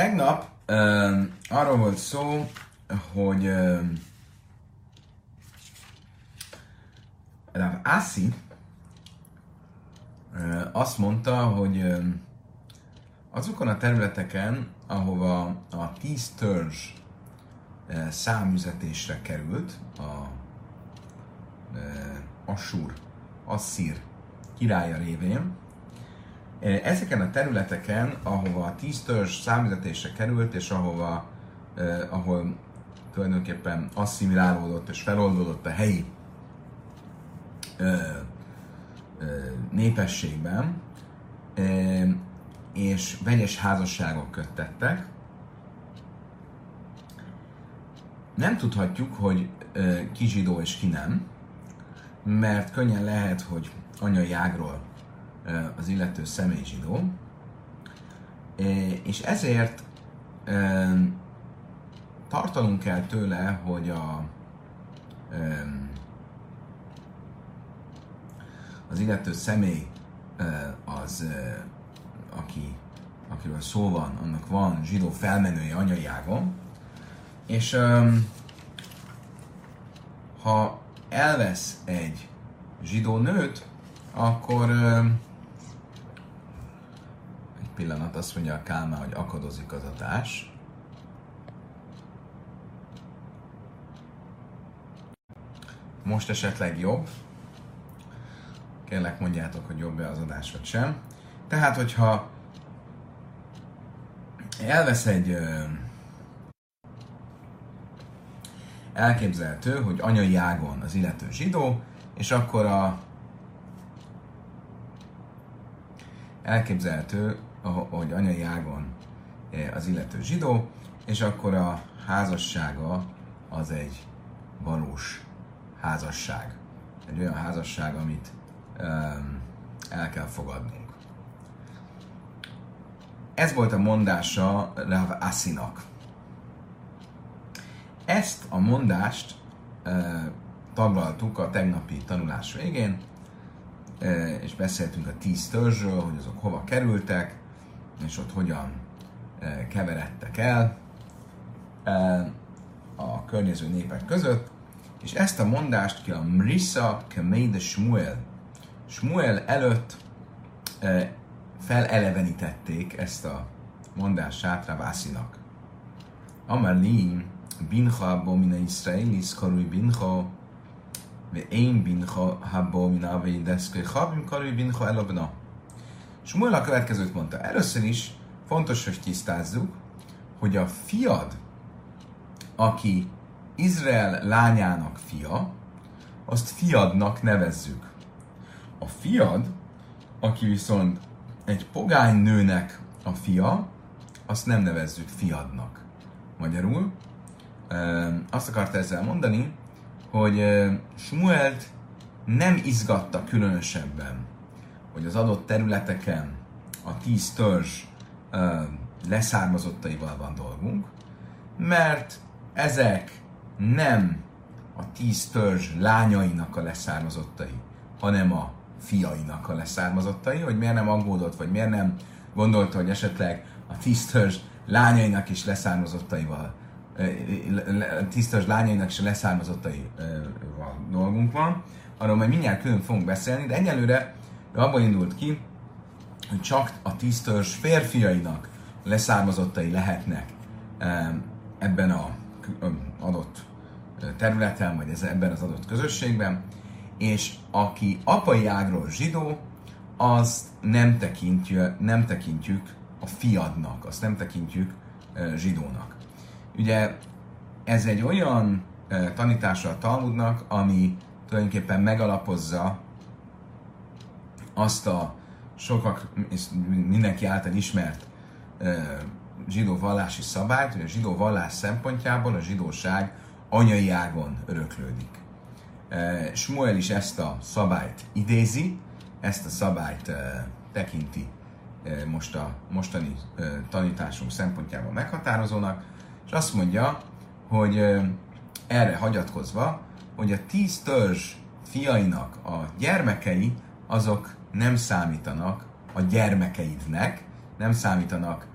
Tegnap uh, arról volt szó, hogy uh, Rav Assi uh, azt mondta, hogy uh, azokon a területeken, ahova a tíz törzs uh, számüzetésre került, a uh, Assur, Asszír királya révén, Ezeken a területeken, ahova a tíz törzs számüzetésre került, és ahova, eh, ahol tulajdonképpen asszimilálódott és feloldódott a helyi eh, eh, népességben, eh, és vegyes házasságok köttettek, nem tudhatjuk, hogy eh, ki zsidó és ki nem, mert könnyen lehet, hogy anyai ágról az illető személy zsidó, és ezért tartanunk kell tőle, hogy a, az illető személy az, aki, akiről szó van, annak van zsidó felmenője anyai ágon, és ha elvesz egy zsidó nőt, akkor pillanat, azt mondja a Kálmá, hogy akadozik az adás. Most esetleg jobb. Kérlek mondjátok, hogy jobb-e az adás vagy sem. Tehát, hogyha elvesz egy elképzelhető, hogy anyai ágon az illető zsidó, és akkor a elképzelhető, hogy anyai ágon eh, az illető zsidó, és akkor a házassága az egy valós házasság. Egy olyan házasság, amit um, el kell fogadnunk. Ez volt a mondása Rav Asinak. Ezt a mondást uh, taglaltuk a tegnapi tanulás végén, uh, és beszéltünk a tíz törzsről, hogy azok hova kerültek, és ott hogyan e, keveredtek el e, a környező népek között, és ezt a mondást ki a Mrisa Kemeide Shmuel. Shmuel előtt e, felelevenítették ezt a mondását Ravászinak. Amarli bincha abbo mina Israelis karui bincha ve én bincha habbo mina avédeszkő habim karui bincha elabna. Smuel a következőt mondta. Először is fontos, hogy tisztázzuk, hogy a fiad, aki Izrael lányának fia, azt fiadnak nevezzük. A fiad, aki viszont egy pogány nőnek a fia, azt nem nevezzük fiadnak. Magyarul azt akarta ezzel mondani, hogy Smuelt nem izgatta különösebben hogy az adott területeken a tíz törzs ö, leszármazottaival van dolgunk, mert ezek nem a tíz törzs lányainak a leszármazottai, hanem a fiainak a leszármazottai, hogy miért nem aggódott, vagy miért nem gondolta, hogy esetleg a tíz törzs lányainak is leszármazottaival, törzs lányainak is leszármazottaival dolgunk van, arról majd mindjárt külön fogunk beszélni, de egyelőre ő abban indult ki, hogy csak a tisztörs férfiainak leszármazottai lehetnek ebben a adott területen, vagy ebben az adott közösségben, és aki apai ágról zsidó, azt nem tekintjük, nem tekintjük a fiadnak, azt nem tekintjük zsidónak. Ugye ez egy olyan tanítása a Talmudnak, ami tulajdonképpen megalapozza azt a sokak, és mindenki által ismert zsidó vallási szabályt, hogy a zsidó vallás szempontjából a zsidóság anyai ágon öröklődik. Smuel is ezt a szabályt idézi, ezt a szabályt tekinti most a mostani tanításunk szempontjából meghatározónak, és azt mondja, hogy erre hagyatkozva, hogy a tíz törzs fiainak a gyermekei azok nem számítanak a gyermekeidnek, nem számítanak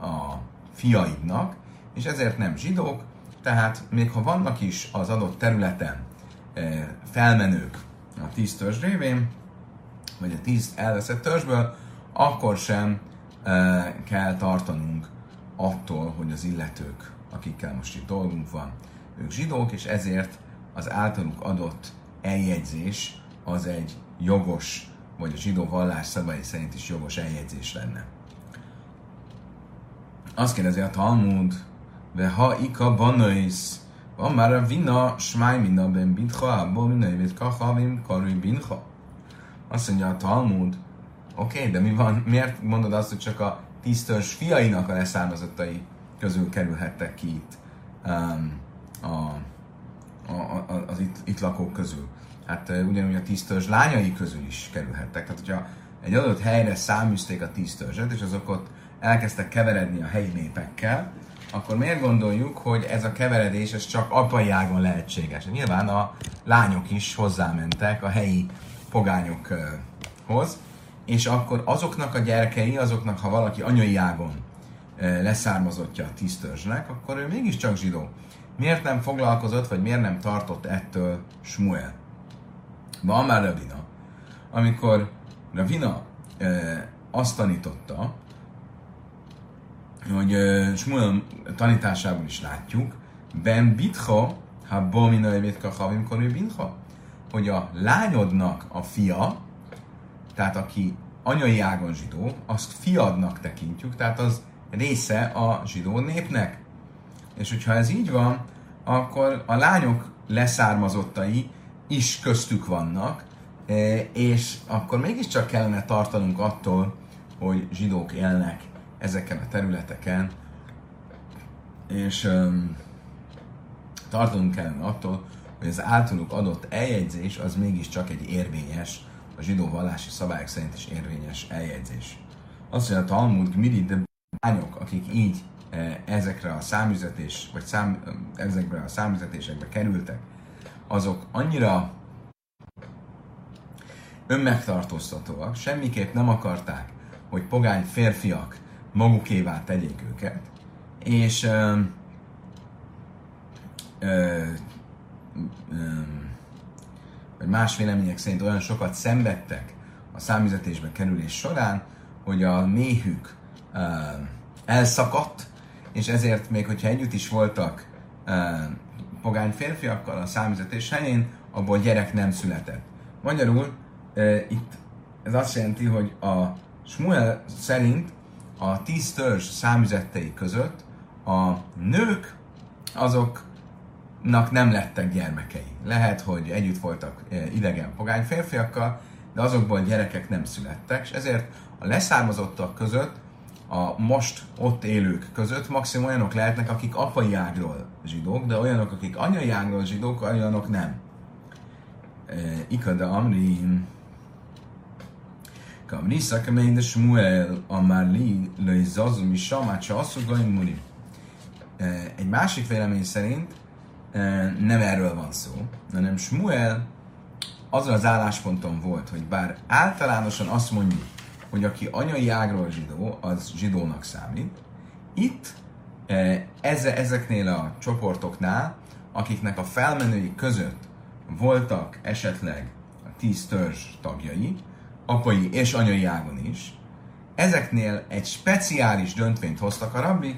a fiaidnak, és ezért nem zsidók, tehát még ha vannak is az adott területen felmenők a tíz törzs révén, vagy a tíz elveszett törzsből, akkor sem kell tartanunk attól, hogy az illetők, akikkel most itt dolgunk van, ők zsidók, és ezért az általuk adott eljegyzés az egy jogos, vagy a zsidó vallás szabály szerint is jogos eljegyzés lenne. Azt kérdezi a Talmud, ve ha ika banais, van már a vina, smáj minna ben bitha, abból minna évet kahavim, karui binha. Azt mondja a Talmud, oké, okay, de mi van, miért mondod azt, hogy csak a tisztörs fiainak a leszármazottai közül kerülhettek ki itt um, a, a, a, az itt, itt lakók közül? Hát ugyanúgy a tisztörs lányai közül is kerülhettek. Tehát, hogyha egy adott helyre száműzték a tisztörzset, és azok ott elkezdtek keveredni a helyi népekkel, akkor miért gondoljuk, hogy ez a keveredés ez csak apai ágon lehetséges? Nyilván a lányok is hozzámentek a helyi pogányokhoz, és akkor azoknak a gyerekei, azoknak, ha valaki anyai ágon leszármazottja a tisztörzsnek, akkor ő mégiscsak zsidó. Miért nem foglalkozott, vagy miért nem tartott ettől Smuel? Van már Ravina, amikor Ravina e, azt tanította, hogy e, Smuel tanításából is látjuk, Ben bitcha, ha bomina evétka havim korű bincha, hogy a lányodnak a fia, tehát aki anyai ágon zsidó, azt fiadnak tekintjük, tehát az része a zsidó népnek. És hogyha ez így van, akkor a lányok leszármazottai is köztük vannak, e, és akkor mégiscsak kellene tartanunk attól, hogy zsidók élnek ezeken a területeken, és um, tartanunk kellene attól, hogy az általuk adott eljegyzés az mégiscsak egy érvényes, a zsidó vallási szabályok szerint is érvényes eljegyzés. Azt mondja a Talmud, Gmidi, de lányok, akik így e, ezekre a számüzetés, vagy szám, ezekre a számüzetésekbe kerültek, azok annyira önmegtartóztatóak, semmiképp nem akarták, hogy pogány férfiak magukévá tegyék őket, és ö, ö, ö, más vélemények szerint olyan sokat szenvedtek a számüzetésbe kerülés során, hogy a méhük ö, elszakadt, és ezért még hogyha együtt is voltak pogány férfiakkal a számüzetés helyén, abból gyerek nem született. Magyarul e, itt ez azt jelenti, hogy a Smuel szerint a tíz törzs számüzettei között a nők azoknak nem lettek gyermekei. Lehet, hogy együtt voltak idegen pogány férfiakkal, de azokból gyerekek nem születtek, és ezért a leszármazottak között a most ott élők között maximum olyanok lehetnek, akik apai ágról zsidók, de olyanok, akik anyai ágról zsidók, olyanok nem. Ikada Amri Kamri Szakamein de Shmuel Amár Li Löj Zazumi Samácsa Asszugai Muri. Egy másik vélemény szerint nem erről van szó, hanem Shmuel azon az állásponton volt, hogy bár általánosan azt mondjuk, hogy aki anyai ágról zsidó, az zsidónak számít. Itt e, eze, ezeknél a csoportoknál, akiknek a felmenői között voltak esetleg a tíz törzs tagjai, apai és anyai ágon is, ezeknél egy speciális döntvényt hoztak a rabbik,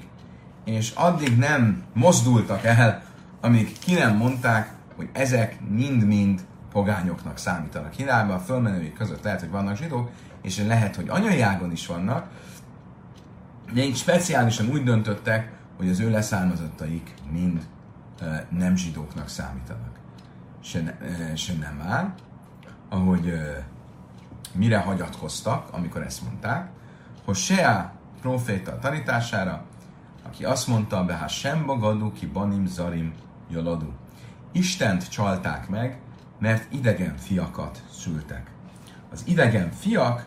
és addig nem mozdultak el, amíg ki nem mondták, hogy ezek mind-mind pogányoknak számítanak. Kínálban a fölmenői között lehet, hogy vannak zsidók, és lehet, hogy anyai ágon is vannak, de így speciálisan úgy döntöttek, hogy az ő leszármazottaik mind e, nem zsidóknak számítanak. Se, e, se nem áll, ahogy e, mire hagyatkoztak, amikor ezt mondták, hogy Sea proféta tanítására, aki azt mondta, be ha sem bagadu ki banim zarim joladu. Istent csalták meg, mert idegen fiakat szültek. Az idegen fiak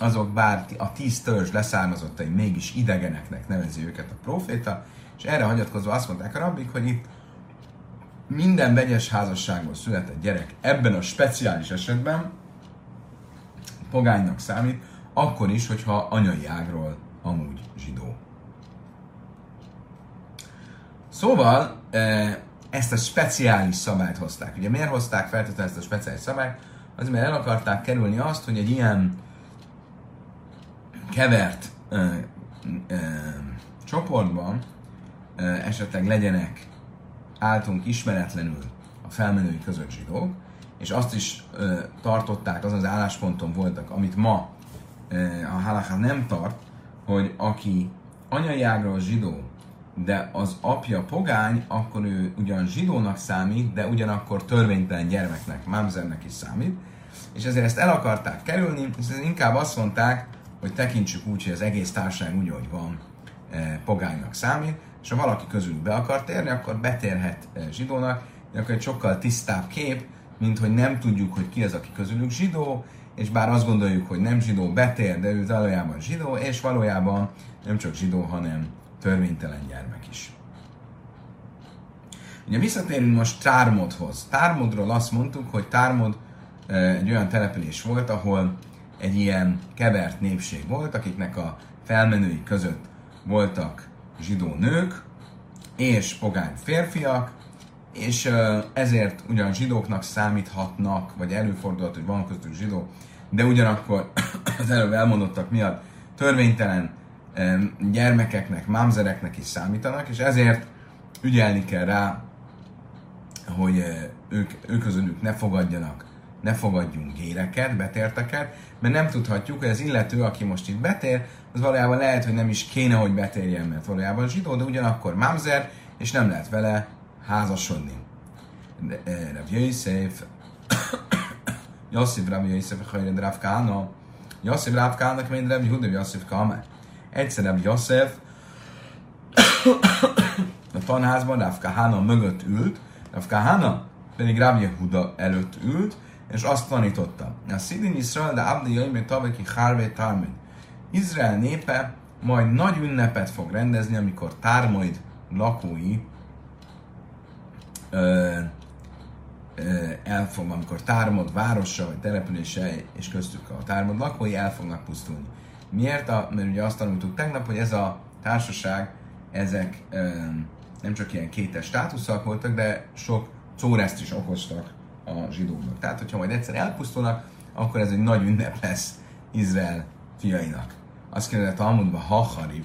azok bár a tíz törzs leszármazottai mégis idegeneknek nevezi őket a proféta, és erre hagyatkozva azt mondták a rabbik, hogy itt minden vegyes házasságból született gyerek ebben a speciális esetben pogánynak számít, akkor is, hogyha anyai ágról amúgy zsidó. Szóval ezt a speciális szabályt hozták. Ugye miért hozták feltétlenül ezt a speciális szabályt? Az, mert el akarták kerülni azt, hogy egy ilyen kevert ö, ö, csoportban ö, esetleg legyenek általunk ismeretlenül a felmenői között zsidók, és azt is ö, tartották, az az állásponton voltak, amit ma ö, a halaká nem tart, hogy aki anyai ágról zsidó, de az apja pogány, akkor ő ugyan zsidónak számít, de ugyanakkor törvénytelen gyermeknek, mámzernek is számít, és ezért ezt el akarták kerülni, és inkább azt mondták, hogy tekintsük úgy, hogy az egész társaság úgy, hogy van, e, pogánynak számít, és ha valaki közülük be akar térni, akkor betérhet e, zsidónak, de akkor egy sokkal tisztább kép, mint hogy nem tudjuk, hogy ki az, aki közülük zsidó, és bár azt gondoljuk, hogy nem zsidó betér, de ő valójában zsidó, és valójában nem csak zsidó, hanem törvénytelen gyermek is. Ugye visszatérünk most Tármodhoz. Tármodról azt mondtuk, hogy Tármod egy olyan település volt, ahol egy ilyen kevert népség volt, akiknek a felmenői között voltak zsidó nők és pogány férfiak, és ezért ugyan zsidóknak számíthatnak, vagy előfordulhat, hogy van köztük zsidó, de ugyanakkor az előbb elmondottak miatt törvénytelen gyermekeknek, mámzereknek is számítanak, és ezért ügyelni kell rá, hogy ők, ők közülük ne fogadjanak, ne fogadjunk géreket, betérteket, mert nem tudhatjuk, hogy az illető, aki most itt betér, az valójában lehet, hogy nem is kéne, hogy betérjen, mert valójában zsidó, de ugyanakkor mamzer, és nem lehet vele házasodni. Rav Yosef, Yosef Rav Yosef, Hajred Rav Kána, Yosef Rav Kána, mint Rav Yehuda, Yosef Kame. Egyszer Rav Yosef a tanházban Rav Kahana mögött ült, Rav Kahana pedig Rav Yehuda előtt ült, és azt tanította. A Szidin Israel, de Abdi Jaimé Taveki Harvé Tarmin. Izrael népe majd nagy ünnepet fog rendezni, amikor Tármoid lakói ö, ö, elfog, amikor Tármod városa vagy települése és köztük a Tármod lakói el fognak pusztulni. Miért? A, mert ugye azt tanultuk tegnap, hogy ez a társaság, ezek nem csak ilyen kétes státuszak voltak, de sok szóreszt is okoztak a zsidóknak. Tehát, hogyha majd egyszer elpusztulnak, akkor ez egy nagy ünnep lesz Izrael fiainak. Azt kérdezi a Talmudban, ha hariv.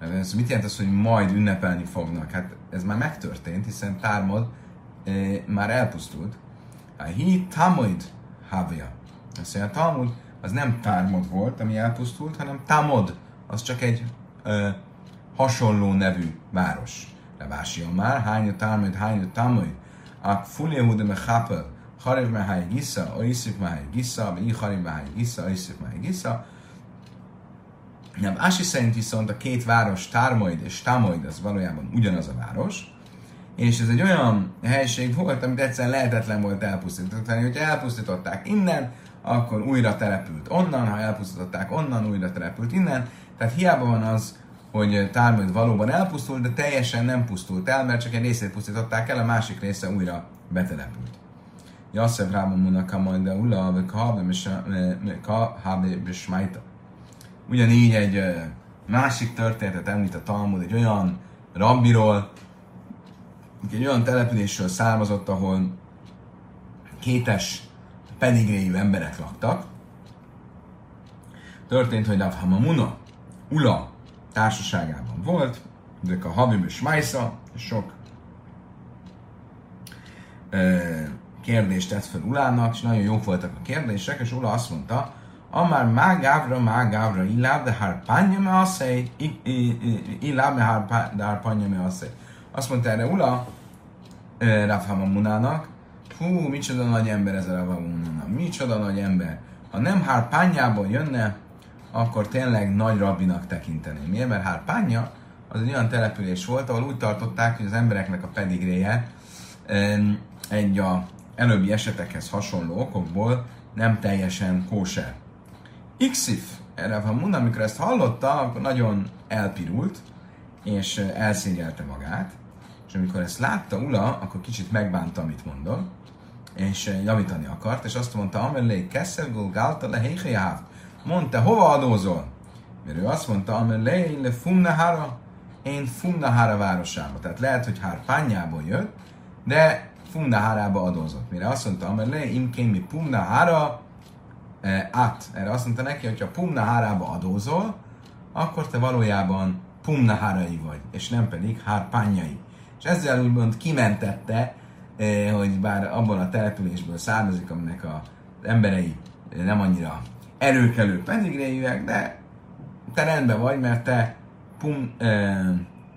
Ez mit jelent az, hogy majd ünnepelni fognak? Hát ez már megtörtént, hiszen Tármod e, már elpusztult. Hi Tamoid Havia. Azt mondja, Talmud az nem Tármod volt, ami elpusztult, hanem Tamod. Az csak egy e, hasonló nevű város. Levási már, hányú Talmud, hányú Tamoid. A Fulyehude me Chapel, Harev me Háj Gisza, Oiszik me Háj Gisza, I Harev me Háj Gisza, Oiszik me Háj Gisza. Nem, Ási szerint viszont a két város, Tármoid és Támoid, az valójában ugyanaz a város, és ez egy olyan helység volt, amit egyszerűen lehetetlen volt elpusztítani. Hogyha elpusztították innen, akkor újra települt onnan, ha elpusztították onnan, újra települt innen. Tehát hiába van az, hogy Talmud valóban elpusztult, de teljesen nem pusztult el, mert csak egy részét pusztították el, a másik része újra betelepült. Yosef Ráma Munaka majd de Ula, Kahabe Besmajta. Ugyanígy egy másik történetet említ a Talmud, egy olyan rabbiról, egy olyan településről származott, ahol kétes pedigréjű emberek laktak. Történt, hogy Rav Hamamuna, Ula társaságában volt, ezek a Havim és Majsza, sok ö, kérdést tett fel Ulának, és nagyon jók voltak a kérdések, és Ula azt mondta, Amár má gávra, má gávra, illáb, de hár panya me asszej, illáb, de hár panya me asszej. Azt mondta erre Ula, Rav Hamamunának, hú, micsoda nagy ember ez a Rav Hamamunának, micsoda nagy ember. Ha nem hár pányából jönne, akkor tényleg nagy rabbinak tekinteném. Miért? Mert Hárpánya az egy olyan település volt, ahol úgy tartották, hogy az embereknek a pedigréje egy a előbbi esetekhez hasonló okokból nem teljesen kóser. Xif, erre van mond, amikor ezt hallotta, akkor nagyon elpirult, és elszégyelte magát, és amikor ezt látta Ula, akkor kicsit megbánta, amit mondom, és javítani akart, és azt mondta, amelé kesszel gálta le mondta, hova adózol? Mert ő azt mondta, amely lein le Fumnahara, én Fumnahara városába. Tehát lehet, hogy Hárpányából jött, de Fumnahárába adózott. Mire azt mondta, amely le imkén mi Pumnahara, eh, át. Erre azt mondta neki, hogy ha Pumnahárába adózol, akkor te valójában Pumnahárai vagy, és nem pedig Hárpányai. És ezzel úgymond kimentette, eh, hogy bár abban a településből származik, aminek a emberei nem annyira előkelő pedigréjűek, de te rendben vagy, mert te pum eh,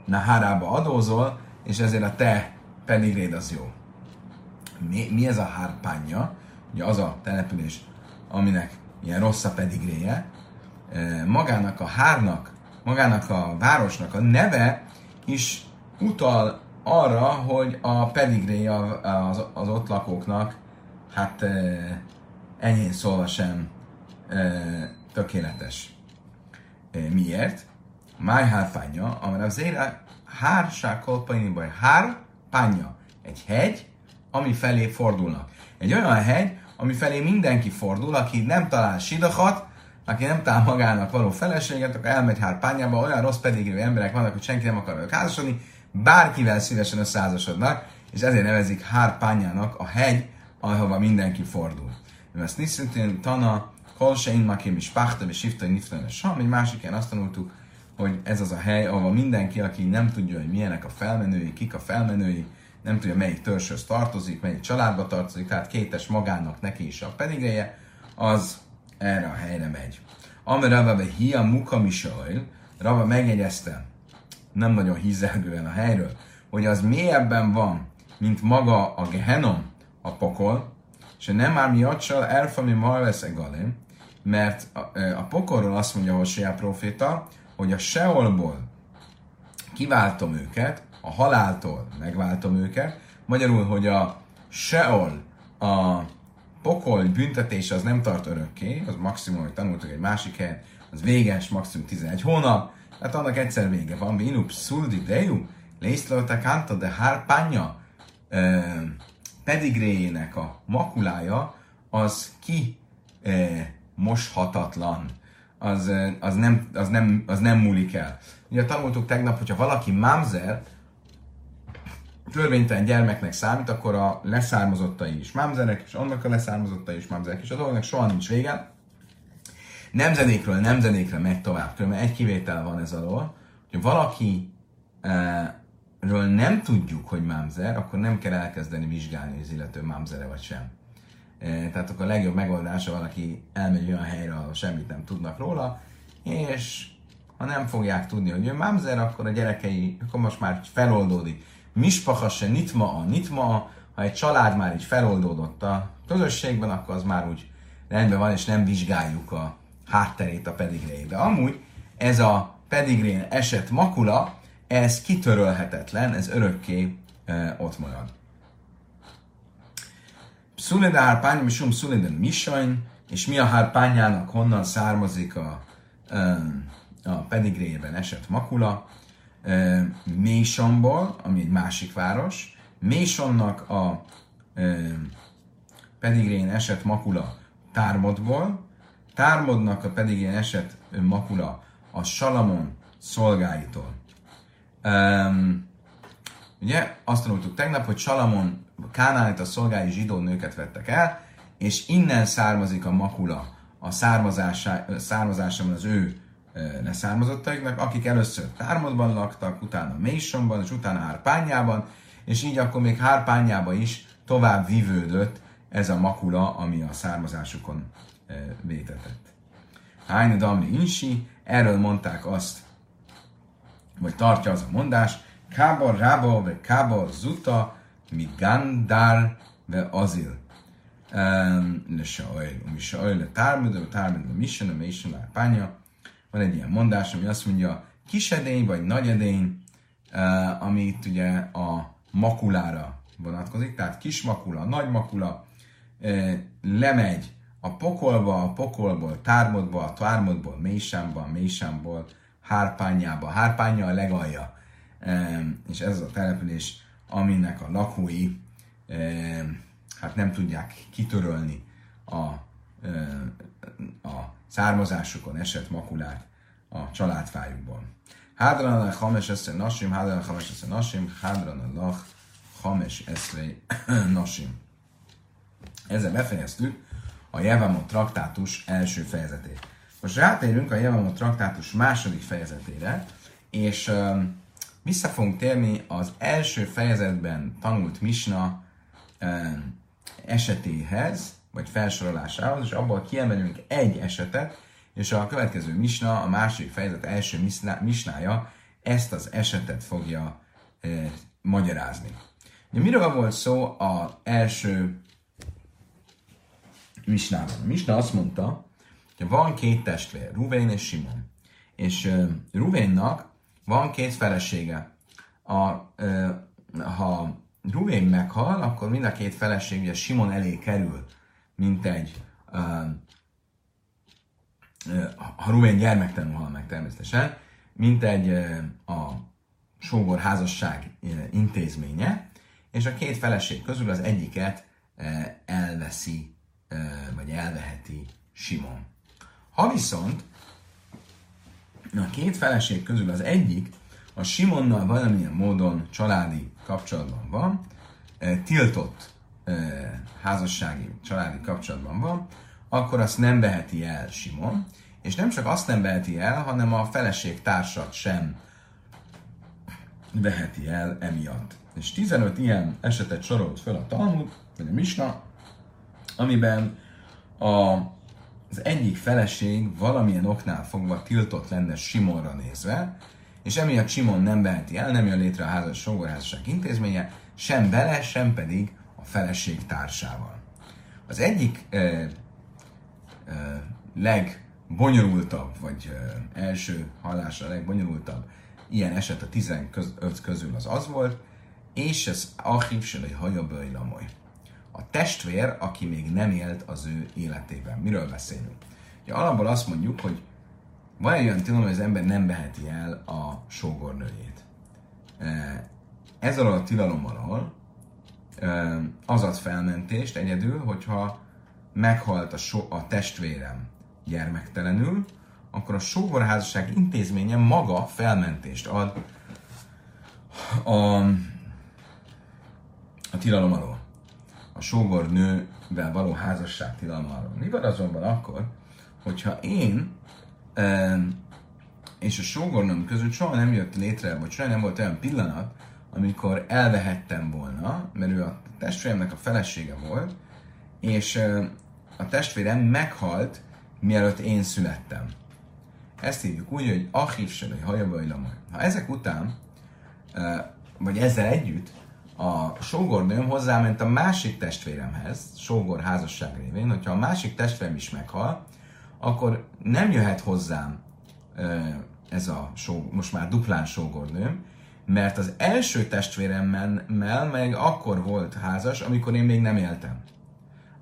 nahárába adózol, és ezért a te pedigréd az jó. Mi, mi ez a hárpánya? Ugye az a település, aminek ilyen rossz a pedigréje. Eh, magának a hárnak, magának a városnak a neve is utal arra, hogy a pedigréje az, az ott lakóknak, hát enyhén szólva sem tökéletes. Miért? Máj hárpánya, amire az ére hár kolpaini baj. Hár pánya. Egy hegy, ami felé fordulnak. Egy olyan hegy, ami felé mindenki fordul, aki nem talál sidakat, aki nem talál magának való feleséget, akkor elmegy hár pányába, olyan rossz pedigrű emberek vannak, hogy senki nem akar velük házasodni, bárkivel szívesen összeházasodnak, és ezért nevezik hár pányának a hegy, ahova mindenki fordul. Ezt niszintén Tana, Kolsein Makim is Pachta, és Sifta, Niftan, Sam, egy másik ilyen azt tanultuk, hogy ez az a hely, ahol mindenki, aki nem tudja, hogy milyenek a felmenői, kik a felmenői, nem tudja, melyik törzshöz tartozik, melyik családba tartozik, tehát kétes magának neki is a pedigreje, az erre a helyre megy. Ami Rava be hia muka misajl, Rava megjegyezte, nem nagyon hízelgően a helyről, hogy az mélyebben van, mint maga a Gehenom, a pokol, és nem már mi acsal elfami malvesz egalim, mert a, a pokolról azt mondja Hosea proféta, hogy a Seolból kiváltom őket, a haláltól megváltom őket, magyarul, hogy a Seol, a pokol büntetés az nem tart örökké, az maximum, hogy tanultuk egy másik helyen, az véges, maximum 11 hónap, hát annak egyszer vége van. Vinup szuldi deju, lészlőte kánta, de hárpánya pedigréjének a makulája az ki moshatatlan. Az, az, nem, az, nem, az nem múlik el. Ugye tanultuk tegnap, hogyha valaki mamzer, törvénytelen gyermeknek számít, akkor a leszármazottai is mamzerek, és annak a leszármazottai is mamzerek, és a dolognak soha nincs vége. Nemzedékről nemzedékre megy tovább, különben egy kivétel van ez alól, hogy valaki ről nem tudjuk, hogy mamzer, akkor nem kell elkezdeni vizsgálni, hogy az illető mamzere vagy sem. Tehát akkor a legjobb megoldása valaki elmegy olyan helyre, ahol semmit nem tudnak róla, és ha nem fogják tudni, hogy ő mamzer, akkor a gyerekei, akkor most már feloldódik mispaha se nitma a nitma, ha egy család már így feloldódott a közösségben, akkor az már úgy rendben van, és nem vizsgáljuk a hátterét a pedigréjét. De amúgy ez a pedigrén esett makula, ez kitörölhetetlen, ez örökké e, ott marad. Szuleda hárpány, misum szuleda misajn, és mi a hárpányának honnan származik a, e, a pedigréjében esett makula, Mésonból, ami egy másik város. Mésonnak a pedigrén esett makula Tármodból, Tármodnak a pedigrén esett makula a Salamon szolgáitól. Um, ugye azt tanultuk tegnap, hogy Salamon Kánánit a szolgái zsidó nőket vettek el, és innen származik a makula a származása, származásában az ő leszármazottaiknak, akik először Tármodban laktak, utána Mésonban, és utána Hárpányában, és így akkor még Hárpányába is tovább vívődött ez a makula, ami a származásukon vétetett. Hájna Damri Insi, erről mondták azt, vagy tartja az a mondás, Kábor Rába, vagy Kábor Zuta, mi Gandár, ve Azil. Le Saoil, mi Saoil, le Tármud, le Tármud, le Mission, le Mission, le Pánya, van egy ilyen mondás, ami azt mondja, kisedény vagy nagyedény, uh, ami itt ugye a makulára vonatkozik, tehát kis makula, nagy makula, uh, lemegy a pokolba, a pokolból tármodba, a tármodból mélysámba, a mélysámból hárpányába. Hárpánya a legalja. Um, és ez az a település, aminek a lakói um, hát nem tudják kitörölni a, a származásukon esett makulát a családfájukból. Hádran a hames eszre nasim, hádran a hames eszre nasim, hádran a lach hames eszre nasim. Ezzel befejeztük a Jevamot traktátus első fejezetét. Most rátérünk a Jevamot traktátus második fejezetére, és um, vissza fogunk térni az első fejezetben tanult Misna esetéhez, vagy felsorolásához, és abból kiemelünk egy esetet, és a következő misna, a második fejezet első misnája ezt az esetet fogja magyarázni. Ugye, miről volt szó az első misnában? A misna azt mondta, hogy van két testvér, Ruvén és Simon. És e, Ruvénnak van két felesége. A, e, ha Ruvén meghal, akkor mind a két feleség ugye Simon elé kerül, mint egy ha Rubén gyermektelenül hal meg természetesen, mint egy a sógor házasság intézménye, és a két feleség közül az egyiket elveszi, vagy elveheti Simon. Ha viszont a két feleség közül az egyik a Simonnal valamilyen módon családi kapcsolatban van, tiltott házassági, családi kapcsolatban van, akkor azt nem veheti el Simon, és nem csak azt nem veheti el, hanem a feleség társat sem veheti el emiatt. És 15 ilyen esetet sorolt fel a Talmud, vagy a Misna, amiben a, az egyik feleség valamilyen oknál fogva tiltott lenne Simonra nézve, és emiatt Simon nem veheti el, nem jön létre a házas sógorházasság intézménye, sem vele, sem pedig a feleség társával. Az egyik eh, legbonyolultabb, vagy első hallásra legbonyolultabb ilyen eset a 15 közül az az volt, és ez Achiv se hajaböj lamoly. A testvér, aki még nem élt az ő életében. Miről beszélünk? Ugye alapból azt mondjuk, hogy van egy olyan tilalom, hogy az ember nem beheti el a sógornőjét. Ez alól a tilalom alól az ad felmentést egyedül, hogyha meghalt a, so, a testvérem gyermektelenül, akkor a sógorházasság intézménye maga felmentést ad a, a tilalom alól. A sógornővel való házasság tilalom alól. Mi van azonban akkor, hogyha én és a sógornőm között soha nem jött létre, vagy soha nem volt olyan pillanat, amikor elvehettem volna, mert ő a testvéremnek a felesége volt, és a testvérem meghalt, mielőtt én születtem. Ezt hívjuk úgy, hogy Achiv Selai Hajabai Ha ezek után, vagy ezzel együtt, a sógornőm hozzáment a másik testvéremhez, sógor házasság révén, hogyha a másik testvérem is meghal, akkor nem jöhet hozzám ez a só, most már duplán sógornőm, mert az első testvéremmel meg akkor volt házas, amikor én még nem éltem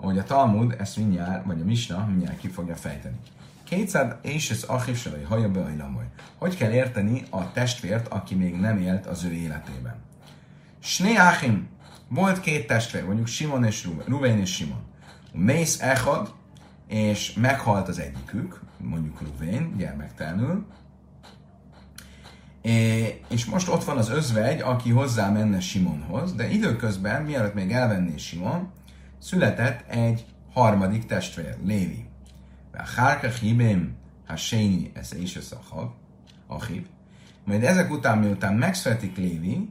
ahogy a Talmud ezt mindjárt, vagy a Misna mindjárt ki fogja fejteni. Kétszer és ez ahivselai haja be Hogy kell érteni a testvért, aki még nem élt az ő életében? Sné Achim, volt két testvér, mondjuk Simon és Ruben, és Simon. Mész Echad, és meghalt az egyikük, mondjuk Ruvén, gyermektelenül, és most ott van az özvegy, aki hozzá menne Simonhoz, de időközben, mielőtt még elvenné Simon, született egy harmadik testvér, Lévi. A Hárka Hibém, ha Séni, ez is a Achib. Majd ezek után, miután megszületik Lévi,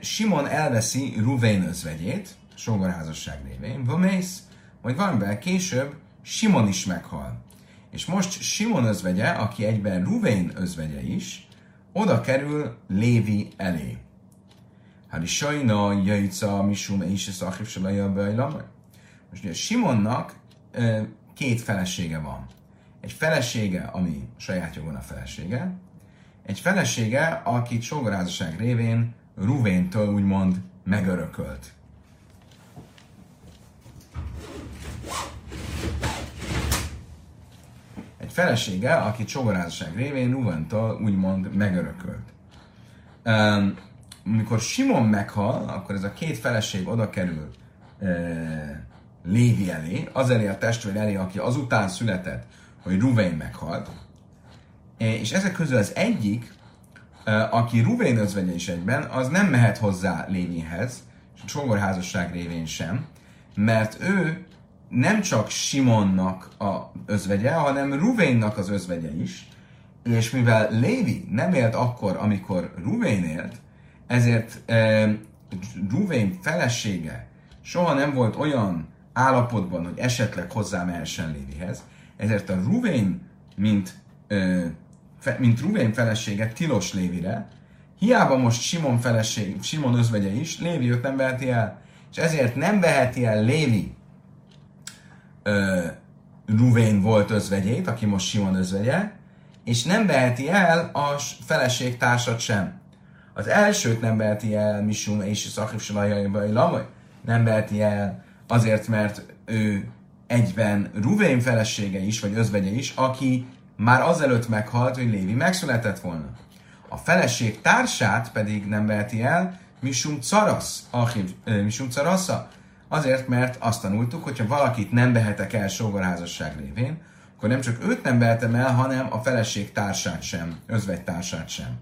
Simon elveszi Ruvén özvegyét, sógorházasság révén, Vomész, majd valamivel később Simon is meghal. És most Simon özvegye, aki egyben Ruvén özvegye is, oda kerül Lévi elé. Hát sajna jajca misum és szakif se Most ugye Simonnak két felesége van. Egy felesége, ami saját jogon a felesége, egy felesége, akit sógorházasság révén Ruvéntől úgymond megörökölt. Egy felesége, akit sógorházasság révén Ruvéntől úgymond megörökölt. Um, amikor Simon meghal, akkor ez a két feleség oda kerül e, Lévi elé, az elé a testvér elé, aki azután született, hogy Ruvain meghalt, és ezek közül az egyik, aki Ruvén özvegye is egyben, az nem mehet hozzá Lévihez, sógorházasság révén sem, mert ő nem csak Simonnak a özvegye, hanem Ruvénnak az özvegye is, és mivel Lévi nem élt akkor, amikor Ruvén élt, ezért e, Ruvén felesége soha nem volt olyan állapotban, hogy esetleg hozzámehessen Lévihez, ezért a Ruvén, mint, e, mint Ruvén felesége tilos Lévire, hiába most Simon feleség, Simon özvegye is, Lévi őt nem veheti el, és ezért nem veheti el Lévi uh, Ruvén volt özvegyét, aki most Simon özvegye, és nem veheti el a feleség társat sem. Az elsőt nem veheti el Misum és Szakif vagy Lamaj. Nem veheti el azért, mert ő egyben Ruvén felesége is, vagy özvegye is, aki már azelőtt meghalt, hogy Lévi megszületett volna. A feleség társát pedig nem veheti el, Misum Carasz, Achiv, Misum azért, mert azt tanultuk, hogyha valakit nem vehetek el sógorházasság révén, akkor nem csak őt nem vehetem el, hanem a feleség társát sem, özvegy társát sem.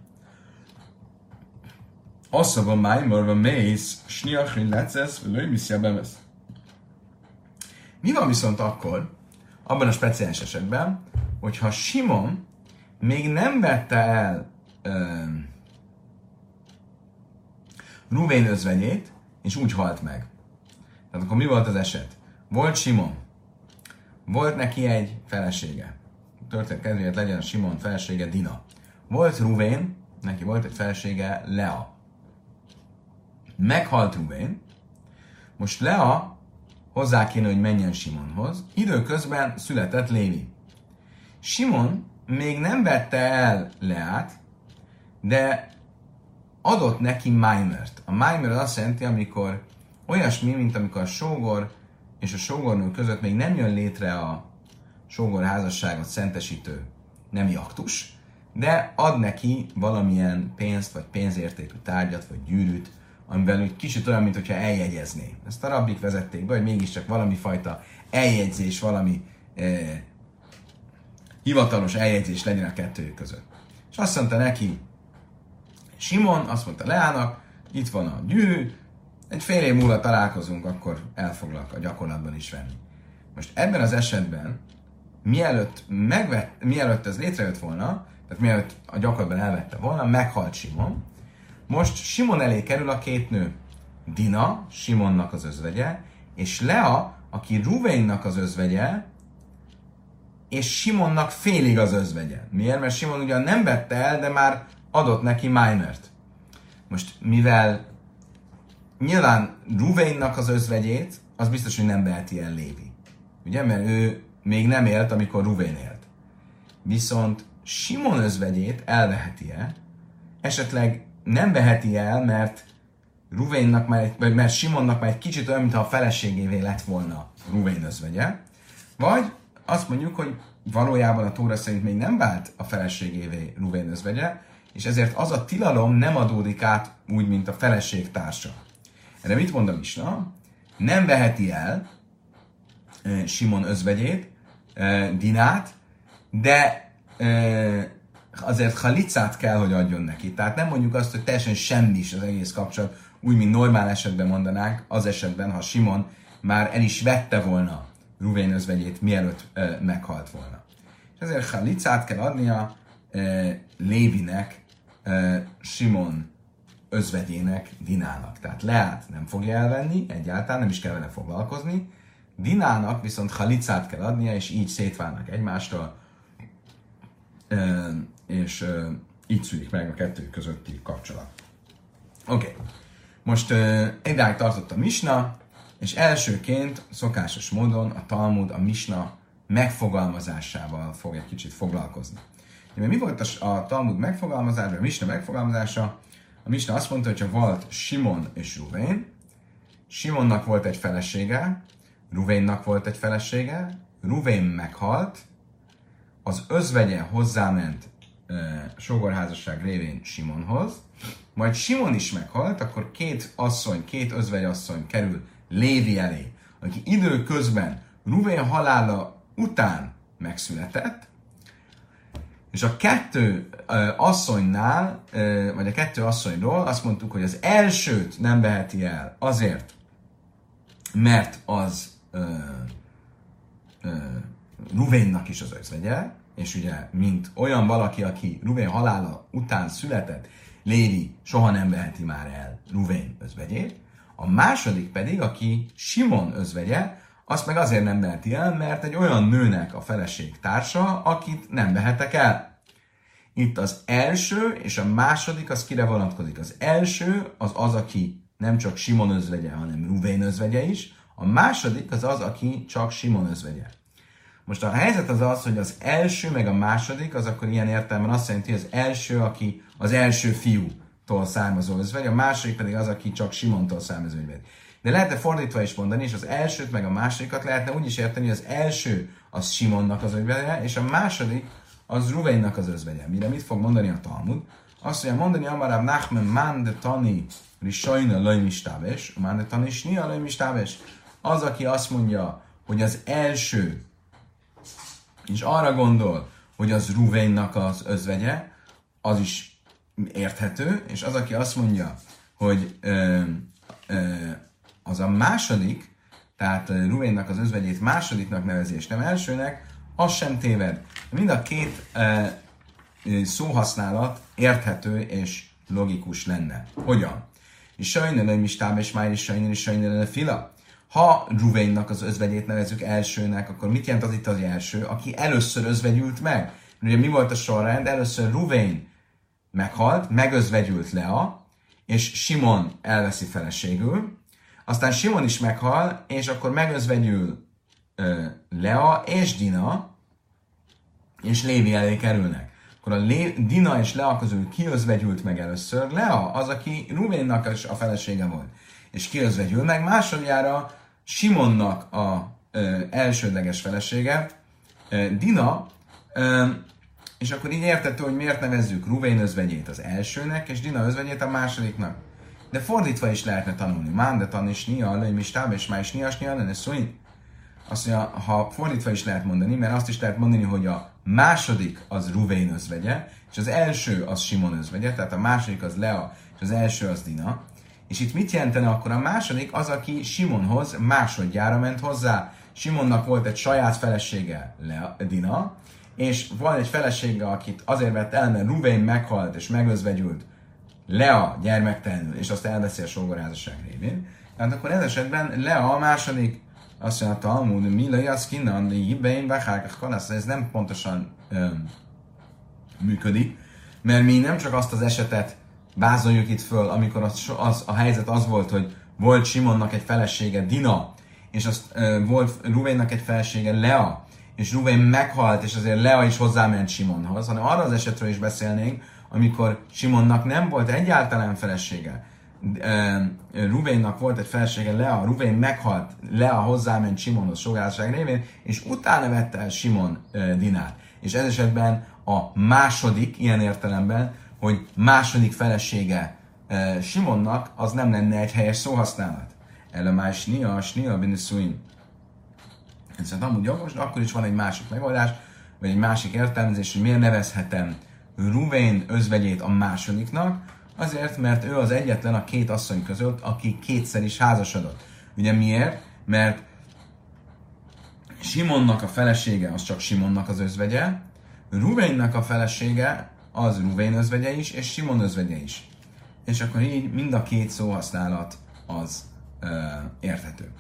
Asszaba májmorva mész, sniachrin lecesz, lőmiszja bevesz. Mi van viszont akkor, abban a speciális esetben, hogyha Simon még nem vette el uh, Ruvén özvegyét, és úgy halt meg. Tehát akkor mi volt az eset? Volt Simon, volt neki egy felesége. Történt kedvéért legyen Simon felesége Dina. Volt Ruvén, neki volt egy felesége Lea. Meghalt Ruvén, most Lea hozzá kéne, hogy menjen Simonhoz, időközben született Lévi. Simon még nem vette el Leát, de adott neki Maimert. A Maimer az azt jelenti, amikor olyasmi, mint amikor a sógor és a sógornő között még nem jön létre a sógor házasságot szentesítő nemi aktus, de ad neki valamilyen pénzt, vagy pénzértékű tárgyat, vagy gyűrűt, amivel úgy kicsit olyan, mintha eljegyezné. Ezt a rabbik vezették be, hogy mégiscsak valami fajta eljegyzés, valami eh, hivatalos eljegyzés legyen a kettőjük között. És azt mondta neki, Simon, azt mondta Leának, itt van a gyűrű, egy fél év múlva találkozunk, akkor el a gyakorlatban is venni. Most ebben az esetben, mielőtt, megvett, mielőtt ez létrejött volna, tehát mielőtt a gyakorlatban elvette volna, meghalt Simon. Most Simon elé kerül a két nő. Dina, Simonnak az özvegye, és Lea, aki Ruvénnak az özvegye, és Simonnak félig az özvegye. Miért? Mert Simon ugyan nem vette el, de már adott neki minert. Most mivel nyilván Ruvénnak az özvegyét, az biztos, hogy nem veheti el Lévi. Ugye, mert ő még nem élt, amikor Ruvén élt. Viszont Simon özvegyét elveheti-e, esetleg nem veheti el, mert Ruvénnak már, vagy mert Simonnak már egy kicsit olyan, mintha a feleségévé lett volna Ruvén özvegye, vagy azt mondjuk, hogy valójában a Tóra szerint még nem vált a feleségévé Ruvén özvegye, és ezért az a tilalom nem adódik át úgy, mint a feleség társa. Erre mit mond a Misna? Nem veheti el Simon özvegyét, Dinát, de azért halicát kell, hogy adjon neki. Tehát nem mondjuk azt, hogy teljesen semmi is az egész kapcsolat, úgy, mint normál esetben mondanánk, az esetben, ha Simon már el is vette volna Ruvén özvegyét, mielőtt e, meghalt volna. És ezért halicát kell adnia e, Lévinek Simon özvegyének Dinának. Tehát Leát nem fogja elvenni, egyáltalán nem is kell vele foglalkozni, Dinának viszont halicát kell adnia, és így szétválnak egymástól, és így szűnik meg a kettő közötti kapcsolat. Oké. Okay. Most egyáltalán tartott a Misna, és elsőként szokásos módon a Talmud a Misna megfogalmazásával fog egy kicsit foglalkozni. Mert mi volt a, a Talmud megfogalmazása, a Misna megfogalmazása? A Misna azt mondta, hogy ha volt Simon és Ruvén, Simonnak volt egy felesége, Ruvénnak volt egy felesége, Ruvén meghalt, az özvegye hozzáment e, sógorházasság révén Simonhoz, majd Simon is meghalt, akkor két asszony, két özvegyasszony kerül Lévi elé, aki időközben Ruvén halála után megszületett, És a kettő asszonynál, vagy a kettő asszonyról azt mondtuk, hogy az elsőt nem veheti el azért, mert az Ruvénnak is az özvegye, és ugye, mint olyan valaki, aki Ruvén halála után született, Lévi soha nem veheti már el Ruvén özvegyét. A második pedig, aki Simon özvegye, azt meg azért nem veheti el, mert egy olyan nőnek a feleség társa, akit nem vehetek el. Itt az első és a második az kire vonatkozik. Az első az az, aki nem csak Simon özvegye, hanem Ruvén özvegye is. A második az az, aki csak Simon özvegye. Most a helyzet az az, hogy az első meg a második, az akkor ilyen értelemben azt jelenti, hogy az első, aki az első fiútól származó özvegy, a második pedig az, aki csak Simontól származó özvegy. De lehetne fordítva is mondani, és az elsőt meg a másodikat lehetne úgy is érteni, hogy az első az Simonnak az özvegye, és a második az Ruvénnak az özvegye. Mire mit fog mondani a Talmud? Azt mondja mondani, Amarav Nachmen Mande Tani Risajna Lajmistáves, Mande Tani Snia Lajmistáves. Az, aki azt mondja, hogy az első és arra gondol, hogy az Ruvénnak az özvegye, az is érthető, és az, aki azt mondja, hogy ö, ö, az a második, tehát Ruvénnak az özvegyét másodiknak nevezi, és nem elsőnek, az sem téved. Mind a két ö, szóhasználat érthető és logikus lenne. Hogyan? És sajnálom is tám, és már is sajnálom, és sajnálom fila. Ha Ruvénnak az özvegyét nevezük elsőnek, akkor mit jelent az itt az első? Aki először özvegyült meg. Ugye mi volt a sorrend? Először Ruvén meghalt, megözvegyült Lea, és Simon elveszi feleségül, aztán Simon is meghal, és akkor megözvegyül ö, Lea és Dina, és Lévi elé kerülnek. Akkor a Lé- Dina és Lea közül kiözvegyült meg először? Lea, az, aki Ruvénnak a felesége volt. És kiözvegyül meg másodjára Simonnak a ö, elsődleges felesége, ö, Dina, ö, és akkor így értető, hogy miért nevezzük Ruvén özvegyét az elsőnek, és Dina özvegyét a másodiknak. De fordítva is lehetne tanulni. Mán de tanis nia, lőj mistáb, és más nia, nia, lenne szóin. Azt mondja, ha fordítva is lehet mondani, mert azt is lehet mondani, hogy a második az Ruvén özvegye, és az első az Simon özvegye, tehát a második az Lea, és az első az Dina. És itt mit jelentene akkor a második? Az, aki Simonhoz másodjára ment hozzá. Simonnak volt egy saját felesége, Lea, Dina, és van egy felesége, akit azért vett el, mert Ruvén meghalt és megözvegyült Lea gyermektelenül, és azt elveszi a sógorházasság révén. Tehát akkor ez esetben Lea a második, azt mondja a Talmud, Mila Jaszkinan, Jibbein, Vachárkach Kalasz, ez nem pontosan öm, működik, mert mi nem csak azt az esetet vázoljuk itt föl, amikor az, az, a helyzet az volt, hogy volt Simonnak egy felesége, Dina, és azt uh, volt Ruvénnak egy felesége, Lea, és Ruvén meghalt, és azért Lea is hozzáment Simonhoz, hanem arra az esetről is beszélnénk, amikor Simonnak nem volt egyáltalán felesége. Ruvénnak volt egy felesége, Lea, Ruvén meghalt, Lea hozzáment Simonhoz sogárság révén, és utána vette el Simon Dinát. És ez esetben a második, ilyen értelemben, hogy második felesége Simonnak, az nem lenne egy helyes szóhasználat. Elemás snia, snia beniszuin. Ez amúgy jogos, de akkor is van egy másik megoldás, vagy egy másik értelmezés, hogy miért nevezhetem Ruvén özvegyét a másodiknak, azért, mert ő az egyetlen a két asszony között, aki kétszer is házasodott. Ugye miért? Mert Simonnak a felesége az csak Simonnak az özvegye, Ruvénnak a felesége az Ruvén özvegye is, és Simon özvegye is. És akkor így mind a két szóhasználat az uh, érthető.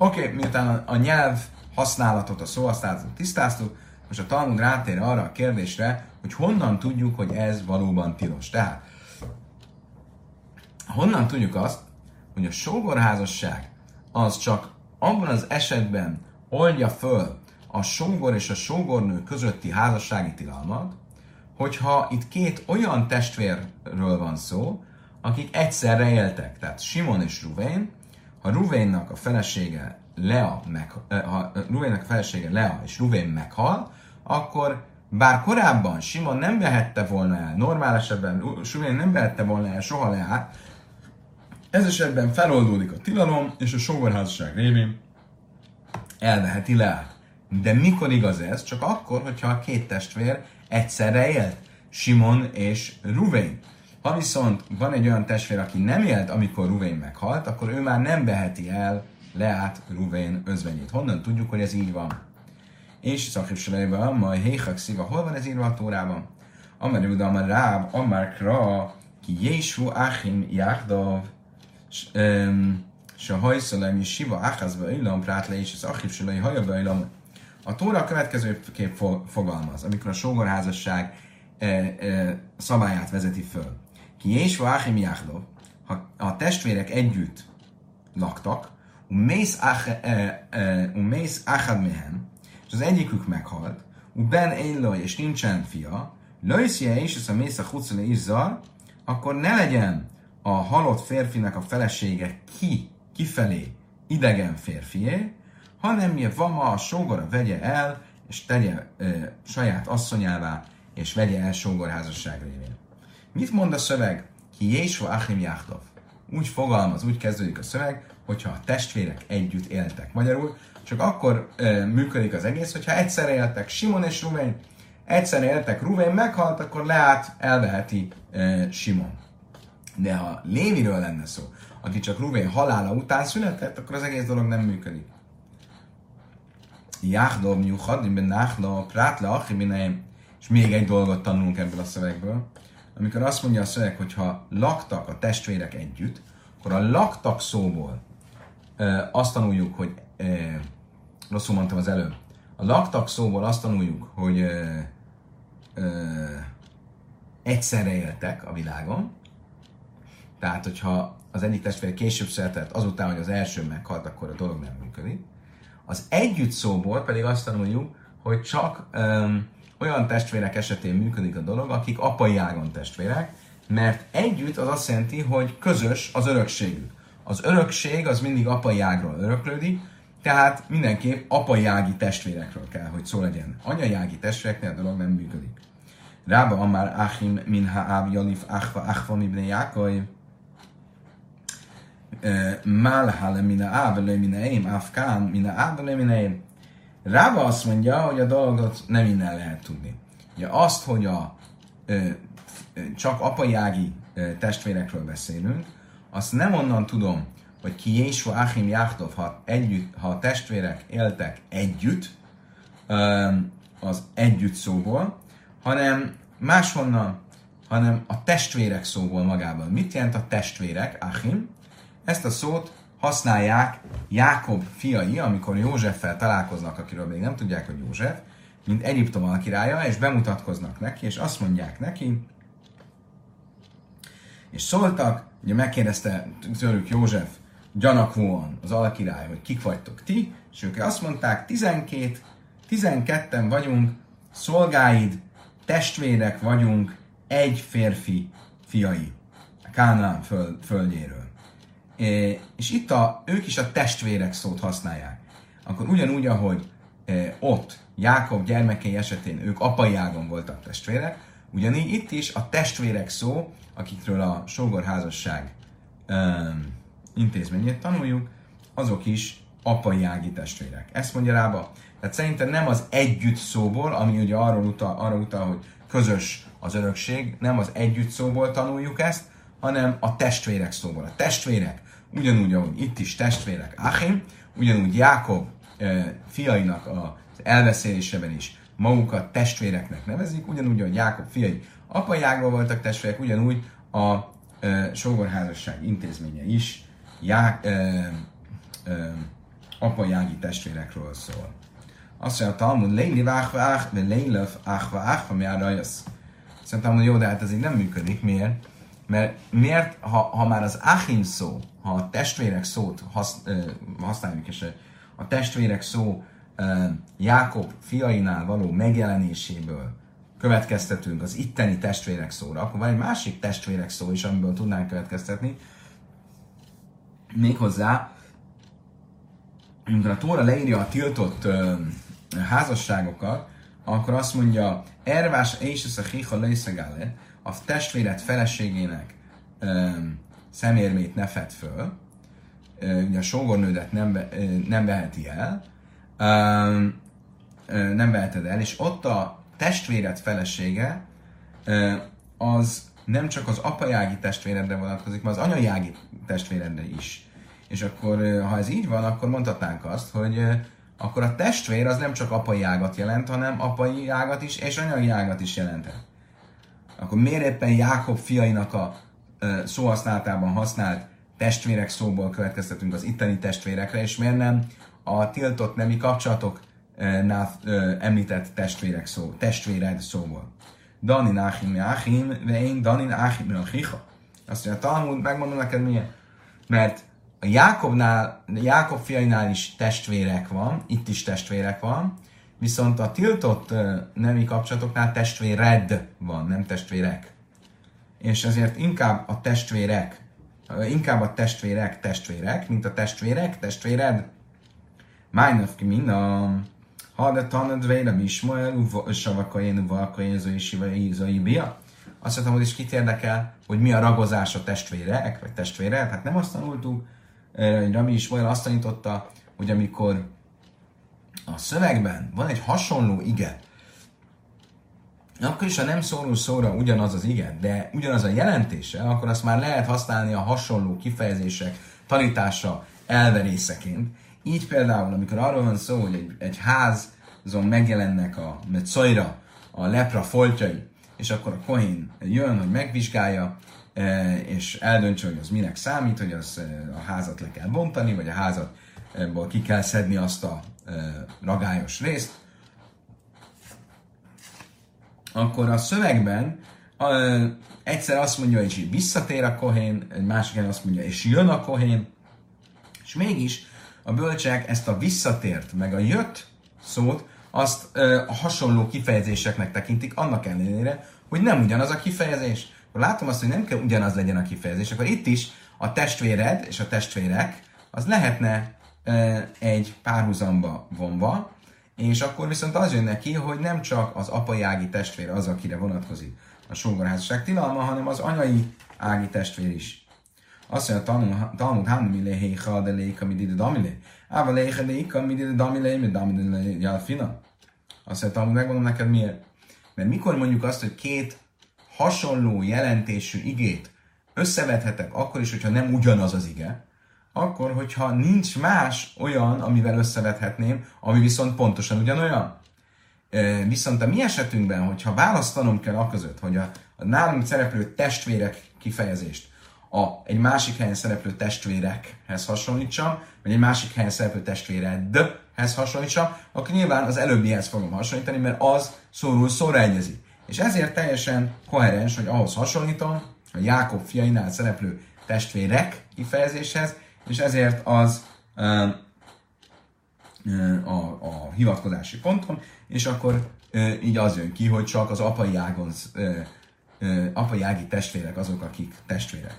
Oké, okay, miután a, nyelv használatot, a szóhasználatot tisztáztuk, most a Talmud rátér arra a kérdésre, hogy honnan tudjuk, hogy ez valóban tilos. Tehát, honnan tudjuk azt, hogy a sógorházasság az csak abban az esetben oldja föl a sógor és a sógornő közötti házassági tilalmat, hogyha itt két olyan testvérről van szó, akik egyszerre éltek, tehát Simon és Ruvén, ha Ruvénnak a felesége Lea meg, eh, ha Ruvénnak a felesége Lea és Ruvén meghal, akkor bár korábban Simon nem vehette volna el, normál esetben Ruvén nem vehette volna el soha Leát, ez esetben feloldódik a tilalom, és a sógorházasság révén elveheti Leát. De mikor igaz ez? Csak akkor, hogyha a két testvér egyszerre élt, Simon és Ruvén. Ha viszont van egy olyan testvér, aki nem élt, amikor Ruvén meghalt, akkor ő már nem veheti el Leát Ruvén özvegyét. Honnan tudjuk, hogy ez így van? És szaképselejében, majd Héchak szíva, hol van ez írva a Tórában? Amar Uda, Amar Ráb, Amar Kra, ki Jésu Achim Jáhdav, se hajszolem és siva áházba illam prát le, és az achim se hajabba illam. A Tóra a következőképp fogalmaz, amikor a sógorházasság e, e, szabályát vezeti föl. Ki és Achim Jáhdov, ha a testvérek együtt laktak, umész achad mehen, és az egyikük meghalt, ben éloj, és nincsen fia, löjszje és ez a mész a hucole is zar, akkor ne legyen a halott férfinak a felesége ki, kifelé idegen férfié, hanem mi van ma a sógora vegye el, és tegye e, saját asszonyává, és vegye el sógorházasság révén. Mit mond a szöveg? Ki Jézsva Achim Jáhdov. Úgy fogalmaz, úgy kezdődik a szöveg, hogyha a testvérek együtt éltek. Magyarul csak akkor e, működik az egész, hogyha egyszerre éltek Simon és Ruvén, egyszerre éltek Ruvén, meghalt, akkor Leát elveheti e, Simon. De ha Léviről lenne szó, aki csak Ruvén halála után született, akkor az egész dolog nem működik. Jáhdov Miuchadim ben Nachla, Prátla Achimineim, és még egy dolgot tanulunk ebből a szövegből. Amikor azt mondja a szöveg, hogy ha laktak a testvérek együtt, akkor a laktak szóból azt tanuljuk, hogy e, rosszul mondtam az előbb, a laktak szóból azt tanuljuk, hogy egyszerre éltek a világon, tehát, hogyha az egyik testvér később született, azután, hogy az első meghalt, akkor a dolog nem működik. Az együtt szóból pedig azt tanuljuk, hogy csak um, olyan testvérek esetén működik a dolog, akik apai ágon testvérek, mert együtt az azt jelenti, hogy közös az örökségük. Az örökség az mindig apai ágról öröklődik, tehát mindenképp apai ági testvérekről kell, hogy szó legyen. Anyai ági testvéreknél a dolog nem működik. Rába Amár Achim Minha Áv Jalif Achva Achva Mibne Jákoly Málhale mina ábele mina én, afkán mina ábele mina én. Rába azt mondja, hogy a dolgot nem innen lehet tudni. Ugye azt, hogy a ö, csak apai ági testvérekről beszélünk, azt nem onnan tudom, hogy ki Jésu Achim Jáhtov, ha, együtt, ha a testvérek éltek együtt, az együtt szóból, hanem máshonnan, hanem a testvérek szóból magában. Mit jelent a testvérek, Achim? Ezt a szót használják Jákob fiai, amikor Józseffel találkoznak, akiről még nem tudják, hogy József, mint Egyiptom alkirálya, és bemutatkoznak neki, és azt mondják neki, és szóltak, ugye megkérdezte tőlük József gyanakvóan az alkirály, hogy kik vagytok ti, és ők azt mondták, 12, 12-en vagyunk, szolgáid, testvérek vagyunk, egy férfi fiai, Kánán föld, földjéről és itt a, ők is a testvérek szót használják. Akkor ugyanúgy, ahogy ott Jákob gyermekei esetén ők apai ágon voltak testvérek, ugyanígy itt is a testvérek szó, akikről a sógorházasság um, intézményét tanuljuk, azok is apai ági testvérek. Ezt mondja rába. Tehát szerintem nem az együtt szóból, ami ugye arról utal, arra utal, hogy közös az örökség, nem az együtt szóból tanuljuk ezt, hanem a testvérek szóból. A testvérek ugyanúgy, ahogy itt is testvérek Achim, ugyanúgy Jákob e, fiainak az elveszélésében is magukat testvéreknek nevezik, ugyanúgy, ahogy Jákob fiai apai ágban voltak testvérek, ugyanúgy a e, sógorházasság intézménye is já, e, e, apai ági testvérekről szól. Azt mondja a Talmud, Leili váhva ách, vagy Leilöf áhva, mi Szerintem, hogy jó, de hát ez így nem működik. Miért? Mert miért, ha, ha már az Achim szó, ha a testvérek szót hasz, használjuk, és a testvérek szó Jákob fiainál való megjelenéséből következtetünk az itteni testvérek szóra, akkor van egy másik testvérek szó is, amiből tudnánk következtetni, méghozzá, amikor a Tóra leírja a tiltott uh, házasságokat, akkor azt mondja, Ervás és a Leiszegále, a testvéret feleségének szemérmét ne fed föl, ugye a sógornődet nem, nem veheti el, nem veheted el, és ott a testvéred felesége az nem csak az apajági testvéredre vonatkozik, hanem az anyajági testvéredre is. És akkor, ha ez így van, akkor mondhatnánk azt, hogy akkor a testvér az nem csak apai ágat jelent, hanem apai ágat is, és anyai ágat is jelenthet. Akkor miért éppen Jákob fiainak a szóhasználatában használt testvérek szóból következtetünk az itteni testvérekre, és miért nem a tiltott nemi kapcsolatoknál említett testvérek szó, testvéred szóból. Dani Nachim Achim, ve én Dani Achim Achicha. Azt mondja, Talmud, megmondom neked miért. Mert a Jákobnál, Jákob fiainál is testvérek van, itt is testvérek van, viszont a tiltott nemi kapcsolatoknál testvéred van, nem testvérek. És ezért inkább a testvérek, inkább a testvérek testvérek, mint a testvérek testvéred. Májnaf ki minna, ha de tanad vélem Ismael, savakajen, valkajen, zai bia. Azt mondtam, hogy is kit érdekel, hogy mi a ragozás a testvérek, vagy testvére, hát nem azt tanultuk, Rami Ismael azt tanította, hogy amikor a szövegben van egy hasonló ige, akkor is, ha nem szóló szóra ugyanaz az ige, de ugyanaz a jelentése, akkor azt már lehet használni a hasonló kifejezések tanítása elverészeként. Így például, amikor arról van szó, hogy egy, egy házon megjelennek a metszajra, a lepra foltjai, és akkor a kohén jön, hogy megvizsgálja, e, és eldöntse, hogy az minek számít, hogy az e, a házat le kell bontani, vagy a házatból ki kell szedni azt a e, ragályos részt, akkor a szövegben egyszer azt mondja, hogy visszatér a kohén, egy másik azt mondja, és jön a kohén, és mégis a bölcsek ezt a visszatért, meg a jött szót, azt ö, a hasonló kifejezéseknek tekintik, annak ellenére, hogy nem ugyanaz a kifejezés. Akkor látom azt, hogy nem kell ugyanaz legyen a kifejezés, akkor itt is a testvéred és a testvérek, az lehetne ö, egy párhuzamba vonva, és akkor viszont az jön neki, hogy nem csak az apai ági testvér az, akire vonatkozik a sógorházasság tilalma, hanem az anyai ági testvér is. Azt mondja, Talmud Hanmi lehéha de léka mi ide damilé. Áva léha léka mi ide damilé, mi damilé jalfina. Azt mondja, Talmud, megmondom neked miért. Mert mikor mondjuk azt, hogy két hasonló jelentésű igét összevethetek, akkor is, hogyha nem ugyanaz az ige, akkor, hogyha nincs más olyan, amivel összevethetném, ami viszont pontosan ugyanolyan. Viszont a mi esetünkben, hogyha választanom kell a között, hogy a, a nálunk szereplő testvérek kifejezést a egy másik helyen szereplő testvérekhez hasonlítsam, vagy egy másik helyen szereplő testvéredhez hasonlítsam, akkor nyilván az előbbihez fogom hasonlítani, mert az szóról szóra egyezik. És ezért teljesen koherens, hogy ahhoz hasonlítom, a Jákob fiainál szereplő testvérek kifejezéshez, és ezért az a, a hivatkozási ponton, és akkor így az jön ki, hogy csak az apai ágon, apai ági testvérek azok, akik testvérek.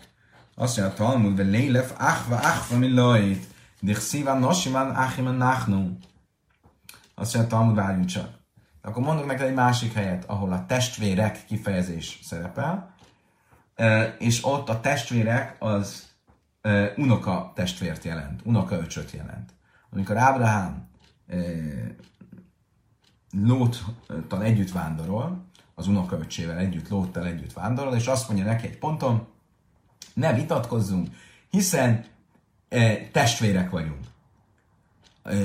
Azt mondja a Talmud, de lélef achva achva mi lojt, szívan nosiman achiman nachnu. Azt mondja a Talmud, várjunk csak. Akkor mondok neked egy másik helyet, ahol a testvérek kifejezés szerepel, és ott a testvérek az unoka testvért jelent, unoka öcsöt jelent. Amikor Ábrahám Lóttal együtt vándorol, az unokaöcsével együtt, Lóttal együtt vándorol, és azt mondja neki egy ponton, ne vitatkozzunk, hiszen testvérek vagyunk.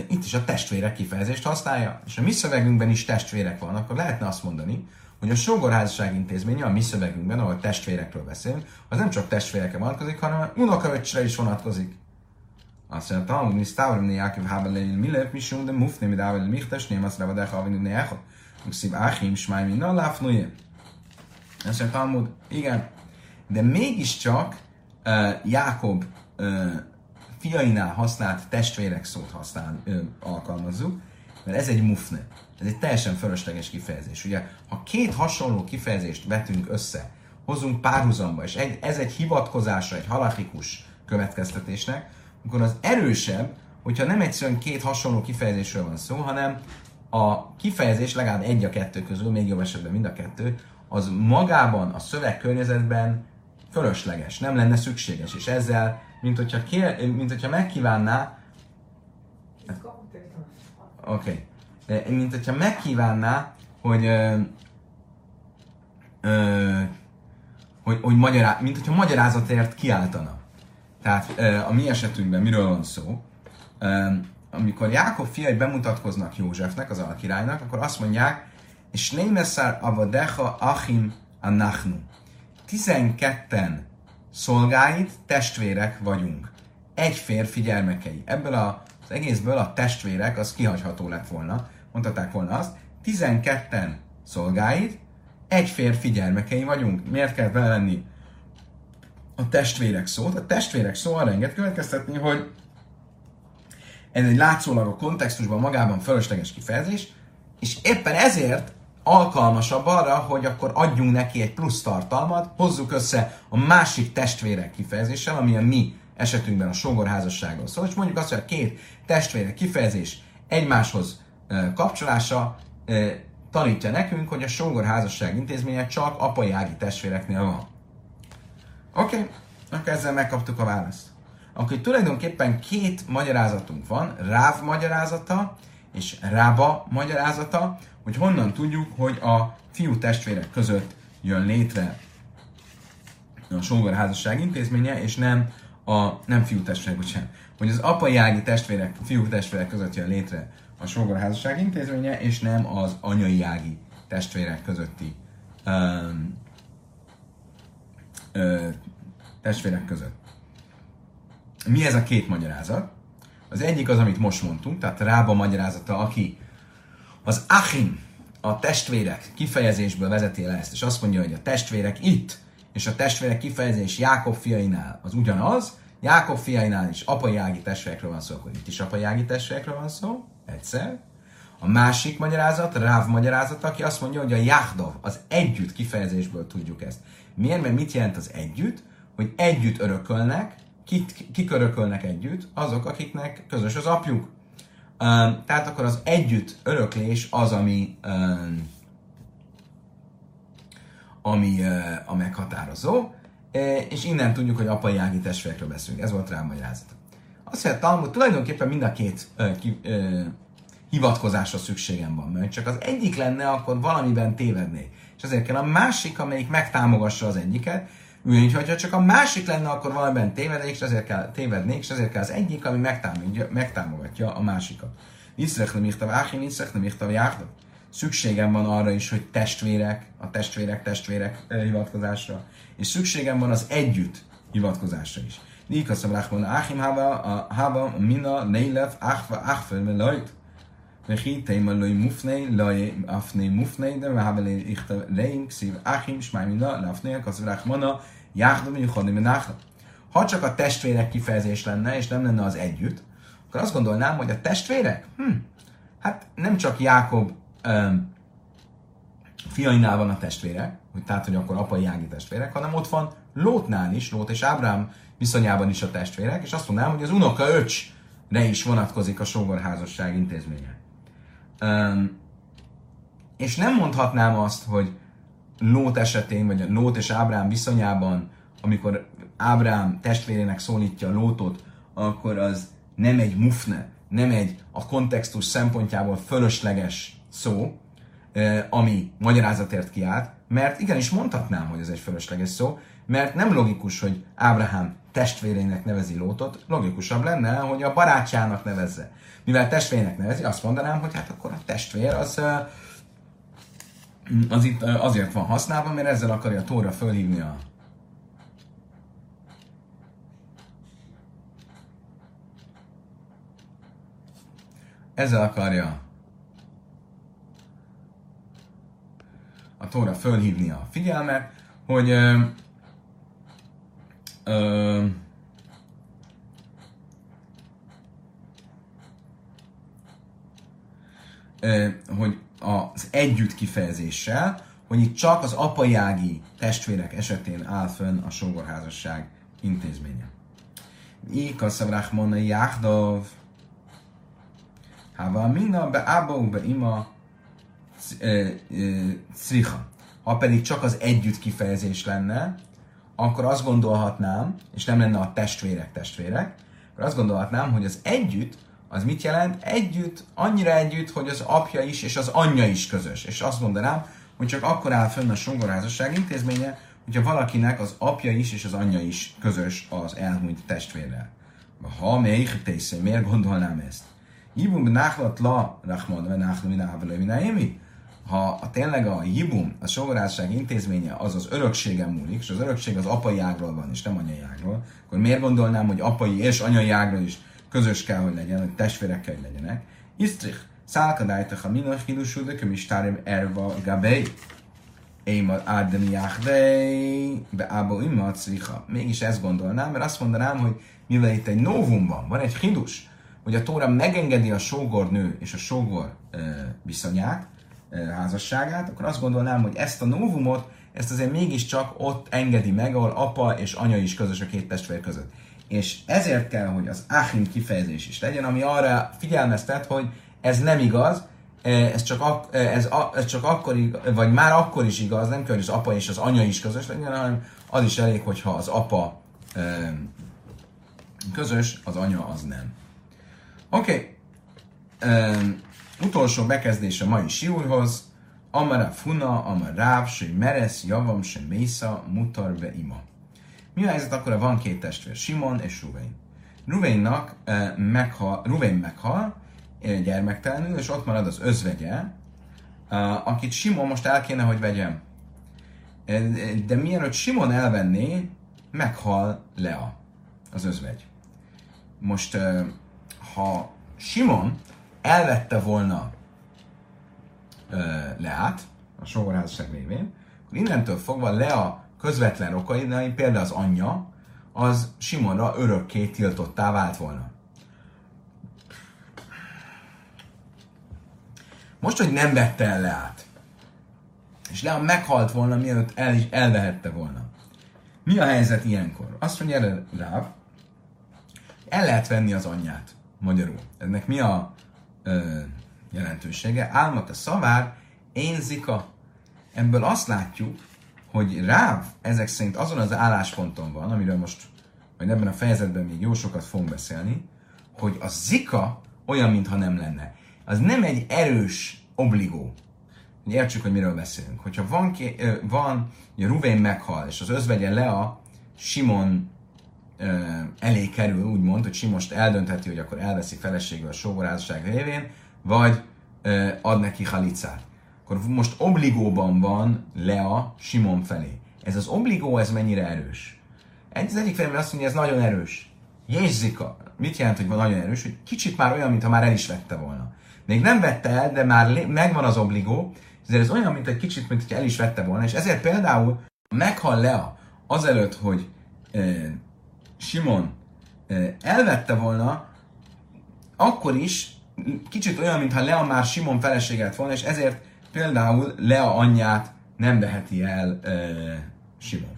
Itt is a testvérek kifejezést használja, és a mi szövegünkben is testvérek van, akkor lehetne azt mondani, hogy a sógorházasság intézménye a mi szövegünkben, ahol testvérekről beszélünk, az nem csak testvérekre vonatkozik, hanem unokaöcsre is vonatkozik. Azt mondja, hogy mi stavrim Jákiv hába leil milev, misum de mufne, mi dável michtes, nem azt ravad echa, avinu ne echot. Szív áhim, smáj, mi láfnuje. Azt mondja, Talmud, igen, de mégiscsak uh, Jákob uh, fiainál használt testvérek szót használ, uh, alkalmazzuk, mert ez egy mufne. Ez egy teljesen fölösleges kifejezés. Ugye, ha két hasonló kifejezést vetünk össze, hozunk párhuzamba, és egy, ez egy hivatkozása egy halachikus következtetésnek, akkor az erősebb, hogyha nem egyszerűen két hasonló kifejezésről van szó, hanem a kifejezés legalább egy a kettő közül, még jobb esetben mind a kettő, az magában, a szöveg környezetben fölösleges, nem lenne szükséges, és ezzel, mint hogyha, kér, mint hogyha megkívánná, oké, okay. Mint hogyha megkívánná hogy ö, ö, hogy, hogy magyará, mint hogyha magyarázatért kiáltana. Tehát a mi esetünkben miről van szó? Amikor Jákob fiai bemutatkoznak Józsefnek, az alkirálynak, akkor azt mondják, és Némeszár avadecha achim anachnu. 12-en szolgáid, testvérek vagyunk. Egy férfi gyermekei. Ebből a, az egészből a testvérek, az kihagyható lett volna. Mondhatták volna azt, 12-en szolgáid, egy férfi gyermekei vagyunk. Miért kell lenni a testvérek szót? A testvérek szó arra enged következtetni, hogy ez egy látszólag a kontextusban magában fölösleges kifejezés, és éppen ezért alkalmasabb arra, hogy akkor adjunk neki egy plusz tartalmat, hozzuk össze a másik testvérek kifejezéssel, ami a mi esetünkben a sógorházasságról szól, és mondjuk azt, hogy a két testvérek kifejezés egymáshoz kapcsolása tanítja nekünk, hogy a sógorházasság intézménye csak apai ági testvéreknél van. Oké, okay. akkor ezzel megkaptuk a választ. Akkor tulajdonképpen két magyarázatunk van, Ráv magyarázata és Rába magyarázata, hogy honnan tudjuk, hogy a fiú testvérek között jön létre a sógorházasság intézménye, és nem a nem fiú testvérek, bocsánat, hogy az apai ági testvérek, fiú testvérek között jön létre a sógorházasság intézménye, és nem az anyai ági testvérek közötti um, ö, testvérek között. Mi ez a két magyarázat? Az egyik az, amit most mondtunk, tehát Rába magyarázata, aki az Achim, a testvérek kifejezésből vezeti le ezt, és azt mondja, hogy a testvérek itt, és a testvérek kifejezés Jákob fiainál az ugyanaz, Jákob fiainál is apai ági testvérekről van szó, akkor itt is apai ági testvérekről van szó, egyszer. A másik magyarázat, Ráv magyarázat, aki azt mondja, hogy a Jahdov, az együtt kifejezésből tudjuk ezt. Miért? Mert mit jelent az együtt? Hogy együtt örökölnek, kit, kik örökölnek együtt? Azok, akiknek közös az apjuk. Um, tehát akkor az együtt öröklés az, ami um, ami uh, a meghatározó, és innen tudjuk, hogy apai ági testvérekről beszélünk. Ez volt rá a magyarázat. Azt mondja, Talmud, tulajdonképpen mind a két uh, ki, uh, hivatkozásra szükségem van, mert csak az egyik lenne, akkor valamiben tévednék. És azért kell a másik, amelyik megtámogassa az egyiket, úgy, hogyha csak a másik lenne, akkor valamiben tévednék, és ezért kell, tévednék, és ezért kell az egyik, ami megtámogatja, a másikat. Niszrech nem írta Váhi, Niszrech nem írta Jáhda. Szükségem van arra is, hogy testvérek, a testvérek, testvérek hivatkozásra, és szükségem van az együtt hivatkozásra is. Nika szablákban Áhim Hava, Hava, Mina, Neilev, Achva, Achfel, Lajt. וכי תימא לא מופני, לא אפני מופני, והבה יכתב להם כסיב אחים, שמע מינה, להפני, כסב רחמנה, jáhdom, miuchodim, náhdom. Ha csak a testvérek kifejezés lenne, és nem lenne az együtt, akkor azt gondolnám, hogy a testvérek, hm, hát nem csak Jákob um, fiainál van a testvérek, hogy tehát, hogy akkor apai ági testvérek, hanem ott van Lótnál is, Lót és Ábrám viszonyában is a testvérek, és azt mondanám, hogy az unoka öcsre is vonatkozik a sógorházasság intézménye. Um, és nem mondhatnám azt, hogy Lót esetén, vagy a Lót és Ábrám viszonyában, amikor Ábrám testvérének szólítja Lótot, akkor az nem egy mufne, nem egy a kontextus szempontjából fölösleges szó, ami magyarázatért kiállt, mert igenis mondhatnám, hogy ez egy fölösleges szó, mert nem logikus, hogy Ábrahám testvérének nevezi Lótot, logikusabb lenne, hogy a barátjának nevezze. Mivel testvérének nevezi, azt mondanám, hogy hát akkor a testvér az az itt azért van használva, mert ezzel akarja a Tóra fölhívni a ezzel akarja a Tóra fölhívni a figyelmet, hogy hogy az együtt kifejezéssel, hogy itt csak az apajági testvérek esetén áll fönn a sógorházasság intézménye. Ika szabráhmona jáhdov, Hava minna be ába be ima criha. Ha pedig csak az együtt kifejezés lenne, akkor azt gondolhatnám, és nem lenne a testvérek testvérek, akkor azt gondolhatnám, hogy az együtt az mit jelent? Együtt, annyira együtt, hogy az apja is és az anyja is közös. És azt mondanám, hogy csak akkor áll fönn a songorházasság intézménye, hogyha valakinek az apja is és az anyja is közös az elhunyt testvérrel. Ha még tészé, miért gondolnám ezt? Jibum náhlat la rachman ve náhlu mináhvelő Ha tényleg a jibum, a sogorázság intézménye az az örökségem múlik, és az örökség az apai ágról van, és nem anyai ágról, akkor miért gondolnám, hogy apai és anyai ágról is közös kell, hogy legyen, hogy testvérek kell, hogy legyenek? Isztrich, szálkadájtach a minach hidusú, de kömistárim erva gabei. Én Ádemi Jáhdei, be Ábó Imma Mégis ezt gondolnám, mert azt mondanám, hogy mivel itt egy novum van, van egy hidus, hogy a Tóra megengedi a sógornő és a sógor viszonyát, házasságát, akkor azt gondolnám, hogy ezt a novumot, ezt azért mégiscsak ott engedi meg, ahol apa és anya is közös a két testvér között. És ezért kell, hogy az Achim kifejezés is legyen, ami arra figyelmeztet, hogy ez nem igaz, ez csak, ak, ez, ez csak akkor, vagy már akkor is igaz, nem kell, hogy az apa és az anya is közös legyen, hanem az is elég, hogyha az apa közös, az anya az nem. Oké. Okay. Utolsó bekezdés a mai siúrhoz. Amara funa, amar ráv, se meresz, javam, se mésza, mutar be ima. Mi a helyzet akkor, van két testvér, Simon és Ruvein? Ruveinnak uh, meghal, Ruvein meghal, gyermektelenül, és ott marad az özvegye, akit Simon most el kéne, hogy vegyem. De mielőtt Simon elvenné, meghal Lea, az özvegy. Most, ha Simon elvette volna Leát, a sógorházasság révén, akkor innentől fogva Lea közvetlen rokainai, például az anyja, az Simonra örökké tiltottá vált volna. Most, hogy nem vette el Leát, és Lea meghalt volna, mielőtt el is elvehette volna. Mi a helyzet ilyenkor? Azt mondja erre Ráv, el lehet venni az anyját, magyarul. Ennek mi a ö, jelentősége? Álmat a szavár, én zika. Ebből azt látjuk, hogy Ráv ezek szerint azon az állásponton van, amiről most, vagy ebben a fejezetben még jó sokat fogunk beszélni, hogy a zika olyan, mintha nem lenne az nem egy erős obligó. Értsük, hogy miről beszélünk. Hogyha van, ké, van ugye Ruvén meghal, és az özvegye Lea Simon elé kerül, úgymond, hogy Simost eldöntheti, hogy akkor elveszi feleségül a sógorázasság révén, vagy ad neki halicát. Akkor most obligóban van Lea Simon felé. Ez az obligó, ez mennyire erős? Egy, az egyik felében azt mondja, ez nagyon erős. Jézsika. Mit jelent, hogy van nagyon erős? Hogy kicsit már olyan, mintha már el is vette volna. Még nem vette el, de már megvan az obligó, ezért ez olyan, mint egy kicsit, mint hogy el is vette volna, és ezért például meghal Lea azelőtt, hogy e, Simon e, elvette volna, akkor is kicsit olyan, mintha Lea már Simon feleséget volna, és ezért például Lea anyját nem veheti el e, Simon.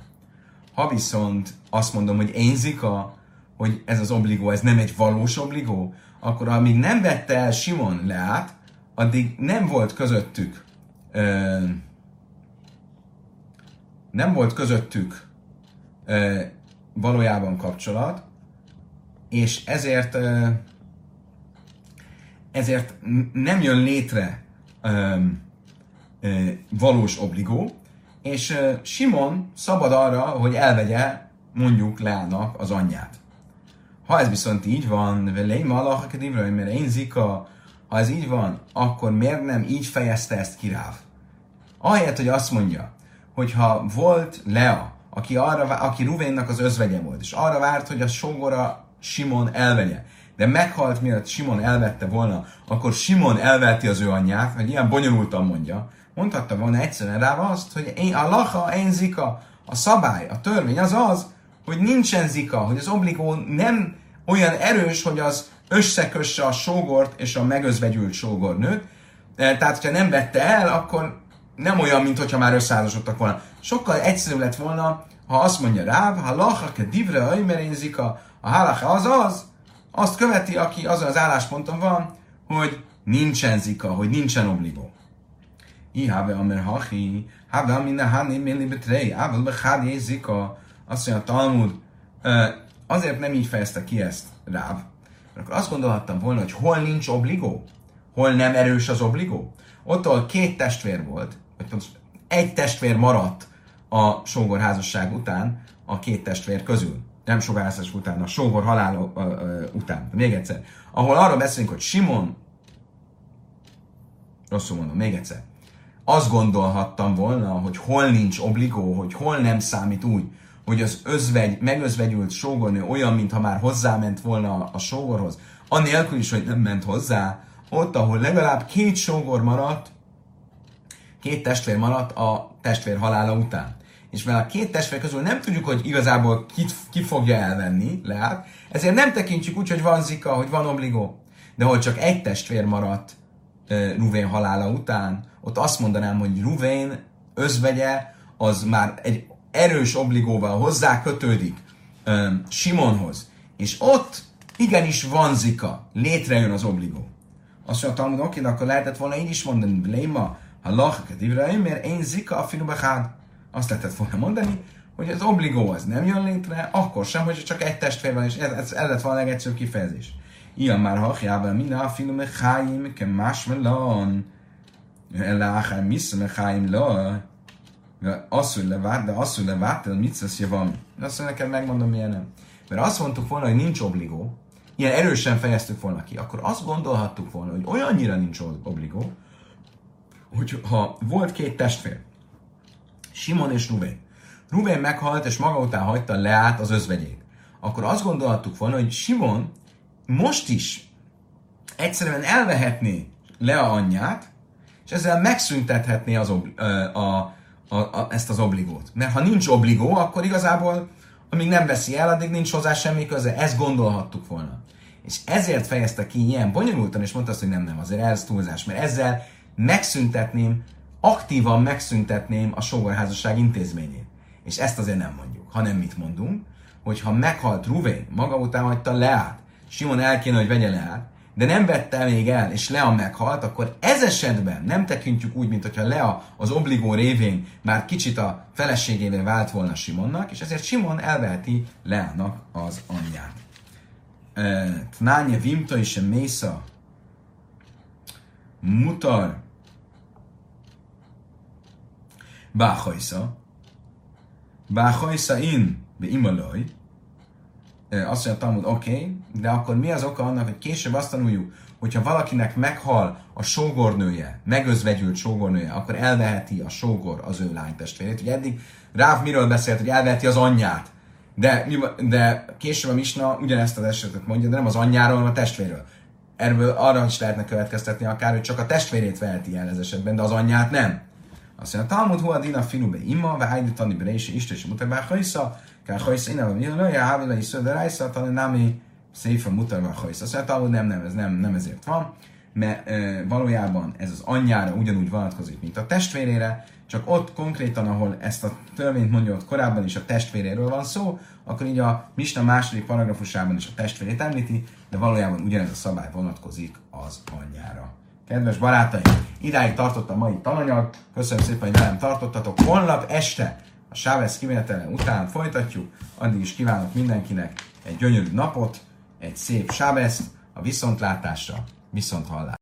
Ha viszont azt mondom, hogy én Zika, hogy ez az obligó, ez nem egy valós obligó, akkor amíg nem vette el Simon Leát, addig nem volt közöttük ö, nem volt közöttük valójában kapcsolat, és ezért ezért nem jön létre valós obligó, és Simon szabad arra, hogy elvegye mondjuk Leának az anyját. Ha ez viszont így van, velei malach mert én zika, ha ez így van, akkor miért nem így fejezte ezt ki Ráv? Ahelyett, hogy azt mondja, hogy ha volt Lea, aki, arra, aki Ruvénnak az özvegye volt, és arra várt, hogy a sógora Simon elvegye, de meghalt, mielőtt Simon elvette volna, akkor Simon elveti az ő anyját, vagy ilyen bonyolultan mondja, mondhatta volna egyszerűen rá azt, hogy én, a laha, én zika, a szabály, a törvény az az, hogy nincsen zika, hogy az obligó nem olyan erős, hogy az összekösse a sógort és a megözvegyült sógornőt. E, tehát, hogyha nem vette el, akkor nem olyan, mint hogyha már összeházasodtak volna. Sokkal egyszerűbb lett volna, ha azt mondja rá, ha lachake divre zika, a halacha az az, azt követi, aki azon az állásponton van, hogy nincsen zika, hogy nincsen obligó. Ihave amer hachi, have amine hani milli betrei, avel bechadi zika, azt mondja a Talmud, azért nem így fejezte ki ezt Ráv, akkor azt gondolhattam volna, hogy hol nincs obligó, hol nem erős az obligó. Ott, ahol két testvér volt, vagy egy testvér maradt a sógorházasság után a két testvér közül. Nem sógorházasság után, a sógor halála után. De még egyszer. Ahol arról beszélünk, hogy Simon, rosszul mondom, még egyszer. Azt gondolhattam volna, hogy hol nincs obligó, hogy hol nem számít úgy, hogy az özvegy, megözvegyült sógornő olyan, mintha már hozzáment volna a sógorhoz, anélkül is, hogy nem ment hozzá, ott, ahol legalább két sógor maradt, két testvér maradt a testvér halála után. És mivel a két testvér közül nem tudjuk, hogy igazából ki, ki fogja elvenni, lehet, ezért nem tekintjük úgy, hogy van zika, hogy van obligó. De hogy csak egy testvér maradt uh, Ruvén halála után, ott azt mondanám, hogy Ruvén özvegye az már egy erős obligóval hozzá kötődik um, Simonhoz, és ott igenis van zika, létrejön az obligó. Azt mondja, Talmud, oké, de akkor lehetett volna így is mondani, Léma, ha lachak Ibrahim, mert én zika a finubehád. Azt lehetett volna mondani, hogy az obligó az nem jön létre, akkor sem, hogy csak egy testvér van, és ez, ez, lett volna a legegyszerűbb kifejezés. Ilyen már hachjában, minden a finom cháim, ke más melon, achar miszem cháim lo, asszul levált, de asszul levált, mit szesz van. Azt mondja, neked megmondom, milyen nem. Mert azt mondtuk volna, hogy nincs obligó, ilyen erősen fejeztük volna ki, akkor azt gondolhattuk volna, hogy olyannyira nincs obligó, hogy ha volt két testvér, Simon és Rubén, Rubén meghalt, és maga után hagyta Leát az özvegyét, akkor azt gondolhattuk volna, hogy Simon most is egyszerűen elvehetné Lea anyját, és ezzel megszüntethetné az obli- a, a, a, ezt az obligót. Mert ha nincs obligó, akkor igazából amíg nem veszi el, addig nincs hozzá semmi köze. Ezt gondolhattuk volna. És ezért fejezte ki ilyen bonyolultan, és mondta azt, hogy nem, nem, azért ez túlzás, mert ezzel megszüntetném, aktívan megszüntetném a sógorházasság intézményét. És ezt azért nem mondjuk, hanem mit mondunk, hogy ha meghalt Ruvén, maga után hagyta Leát, Simon el kéne, hogy vegye Leát, de nem vette még el, és Lea meghalt, akkor ez esetben nem tekintjük úgy, mint hogyha Lea az obligó révén már kicsit a feleségévé vált volna Simonnak, és ezért Simon elveheti Leának az anyját. Tnánye vimta és mésza mutar báhajsza báhajsza in be imalaj azt mondja Talmud, oké, okay, de akkor mi az oka annak, hogy később azt tanuljuk, hogyha valakinek meghal a sógornője, megözvegyült sógornője, akkor elveheti a sógor az ő lánytestvérét. Ugye eddig Ráv miről beszélt, hogy elveheti az anyját, de, de később a Misna ugyanezt az esetet mondja, de nem az anyjáról, hanem a testvéről. Erből arra is lehetne következtetni akár, hogy csak a testvérét veheti el ez esetben, de az anyját nem. Azt mondja, Talmud hu adina finube ima, ve tani berési istés mutabá hajsza, kell hajsza innen, vagy jön, olyan hávila is szöde rájsza, tani nami szépen mutatva hajsza. Azt mondja, Talmud nem, nem, ez nem, nem ezért van, mert e, valójában ez az anyjára ugyanúgy vonatkozik, mint a testvérére, csak ott konkrétan, ahol ezt a törvényt mondja, ott korábban is a testvéréről van szó, akkor így a Misna második paragrafusában is a testvérét említi, de valójában ugyanez a szabály vonatkozik az anyjára. Kedves barátaim, idáig tartott a mai tananyag. Köszönöm szépen, hogy velem tartottatok. Holnap este a Sávesz kimenetele után folytatjuk. Addig is kívánok mindenkinek egy gyönyörű napot, egy szép Sáveszt, a viszontlátásra, viszont hallásra.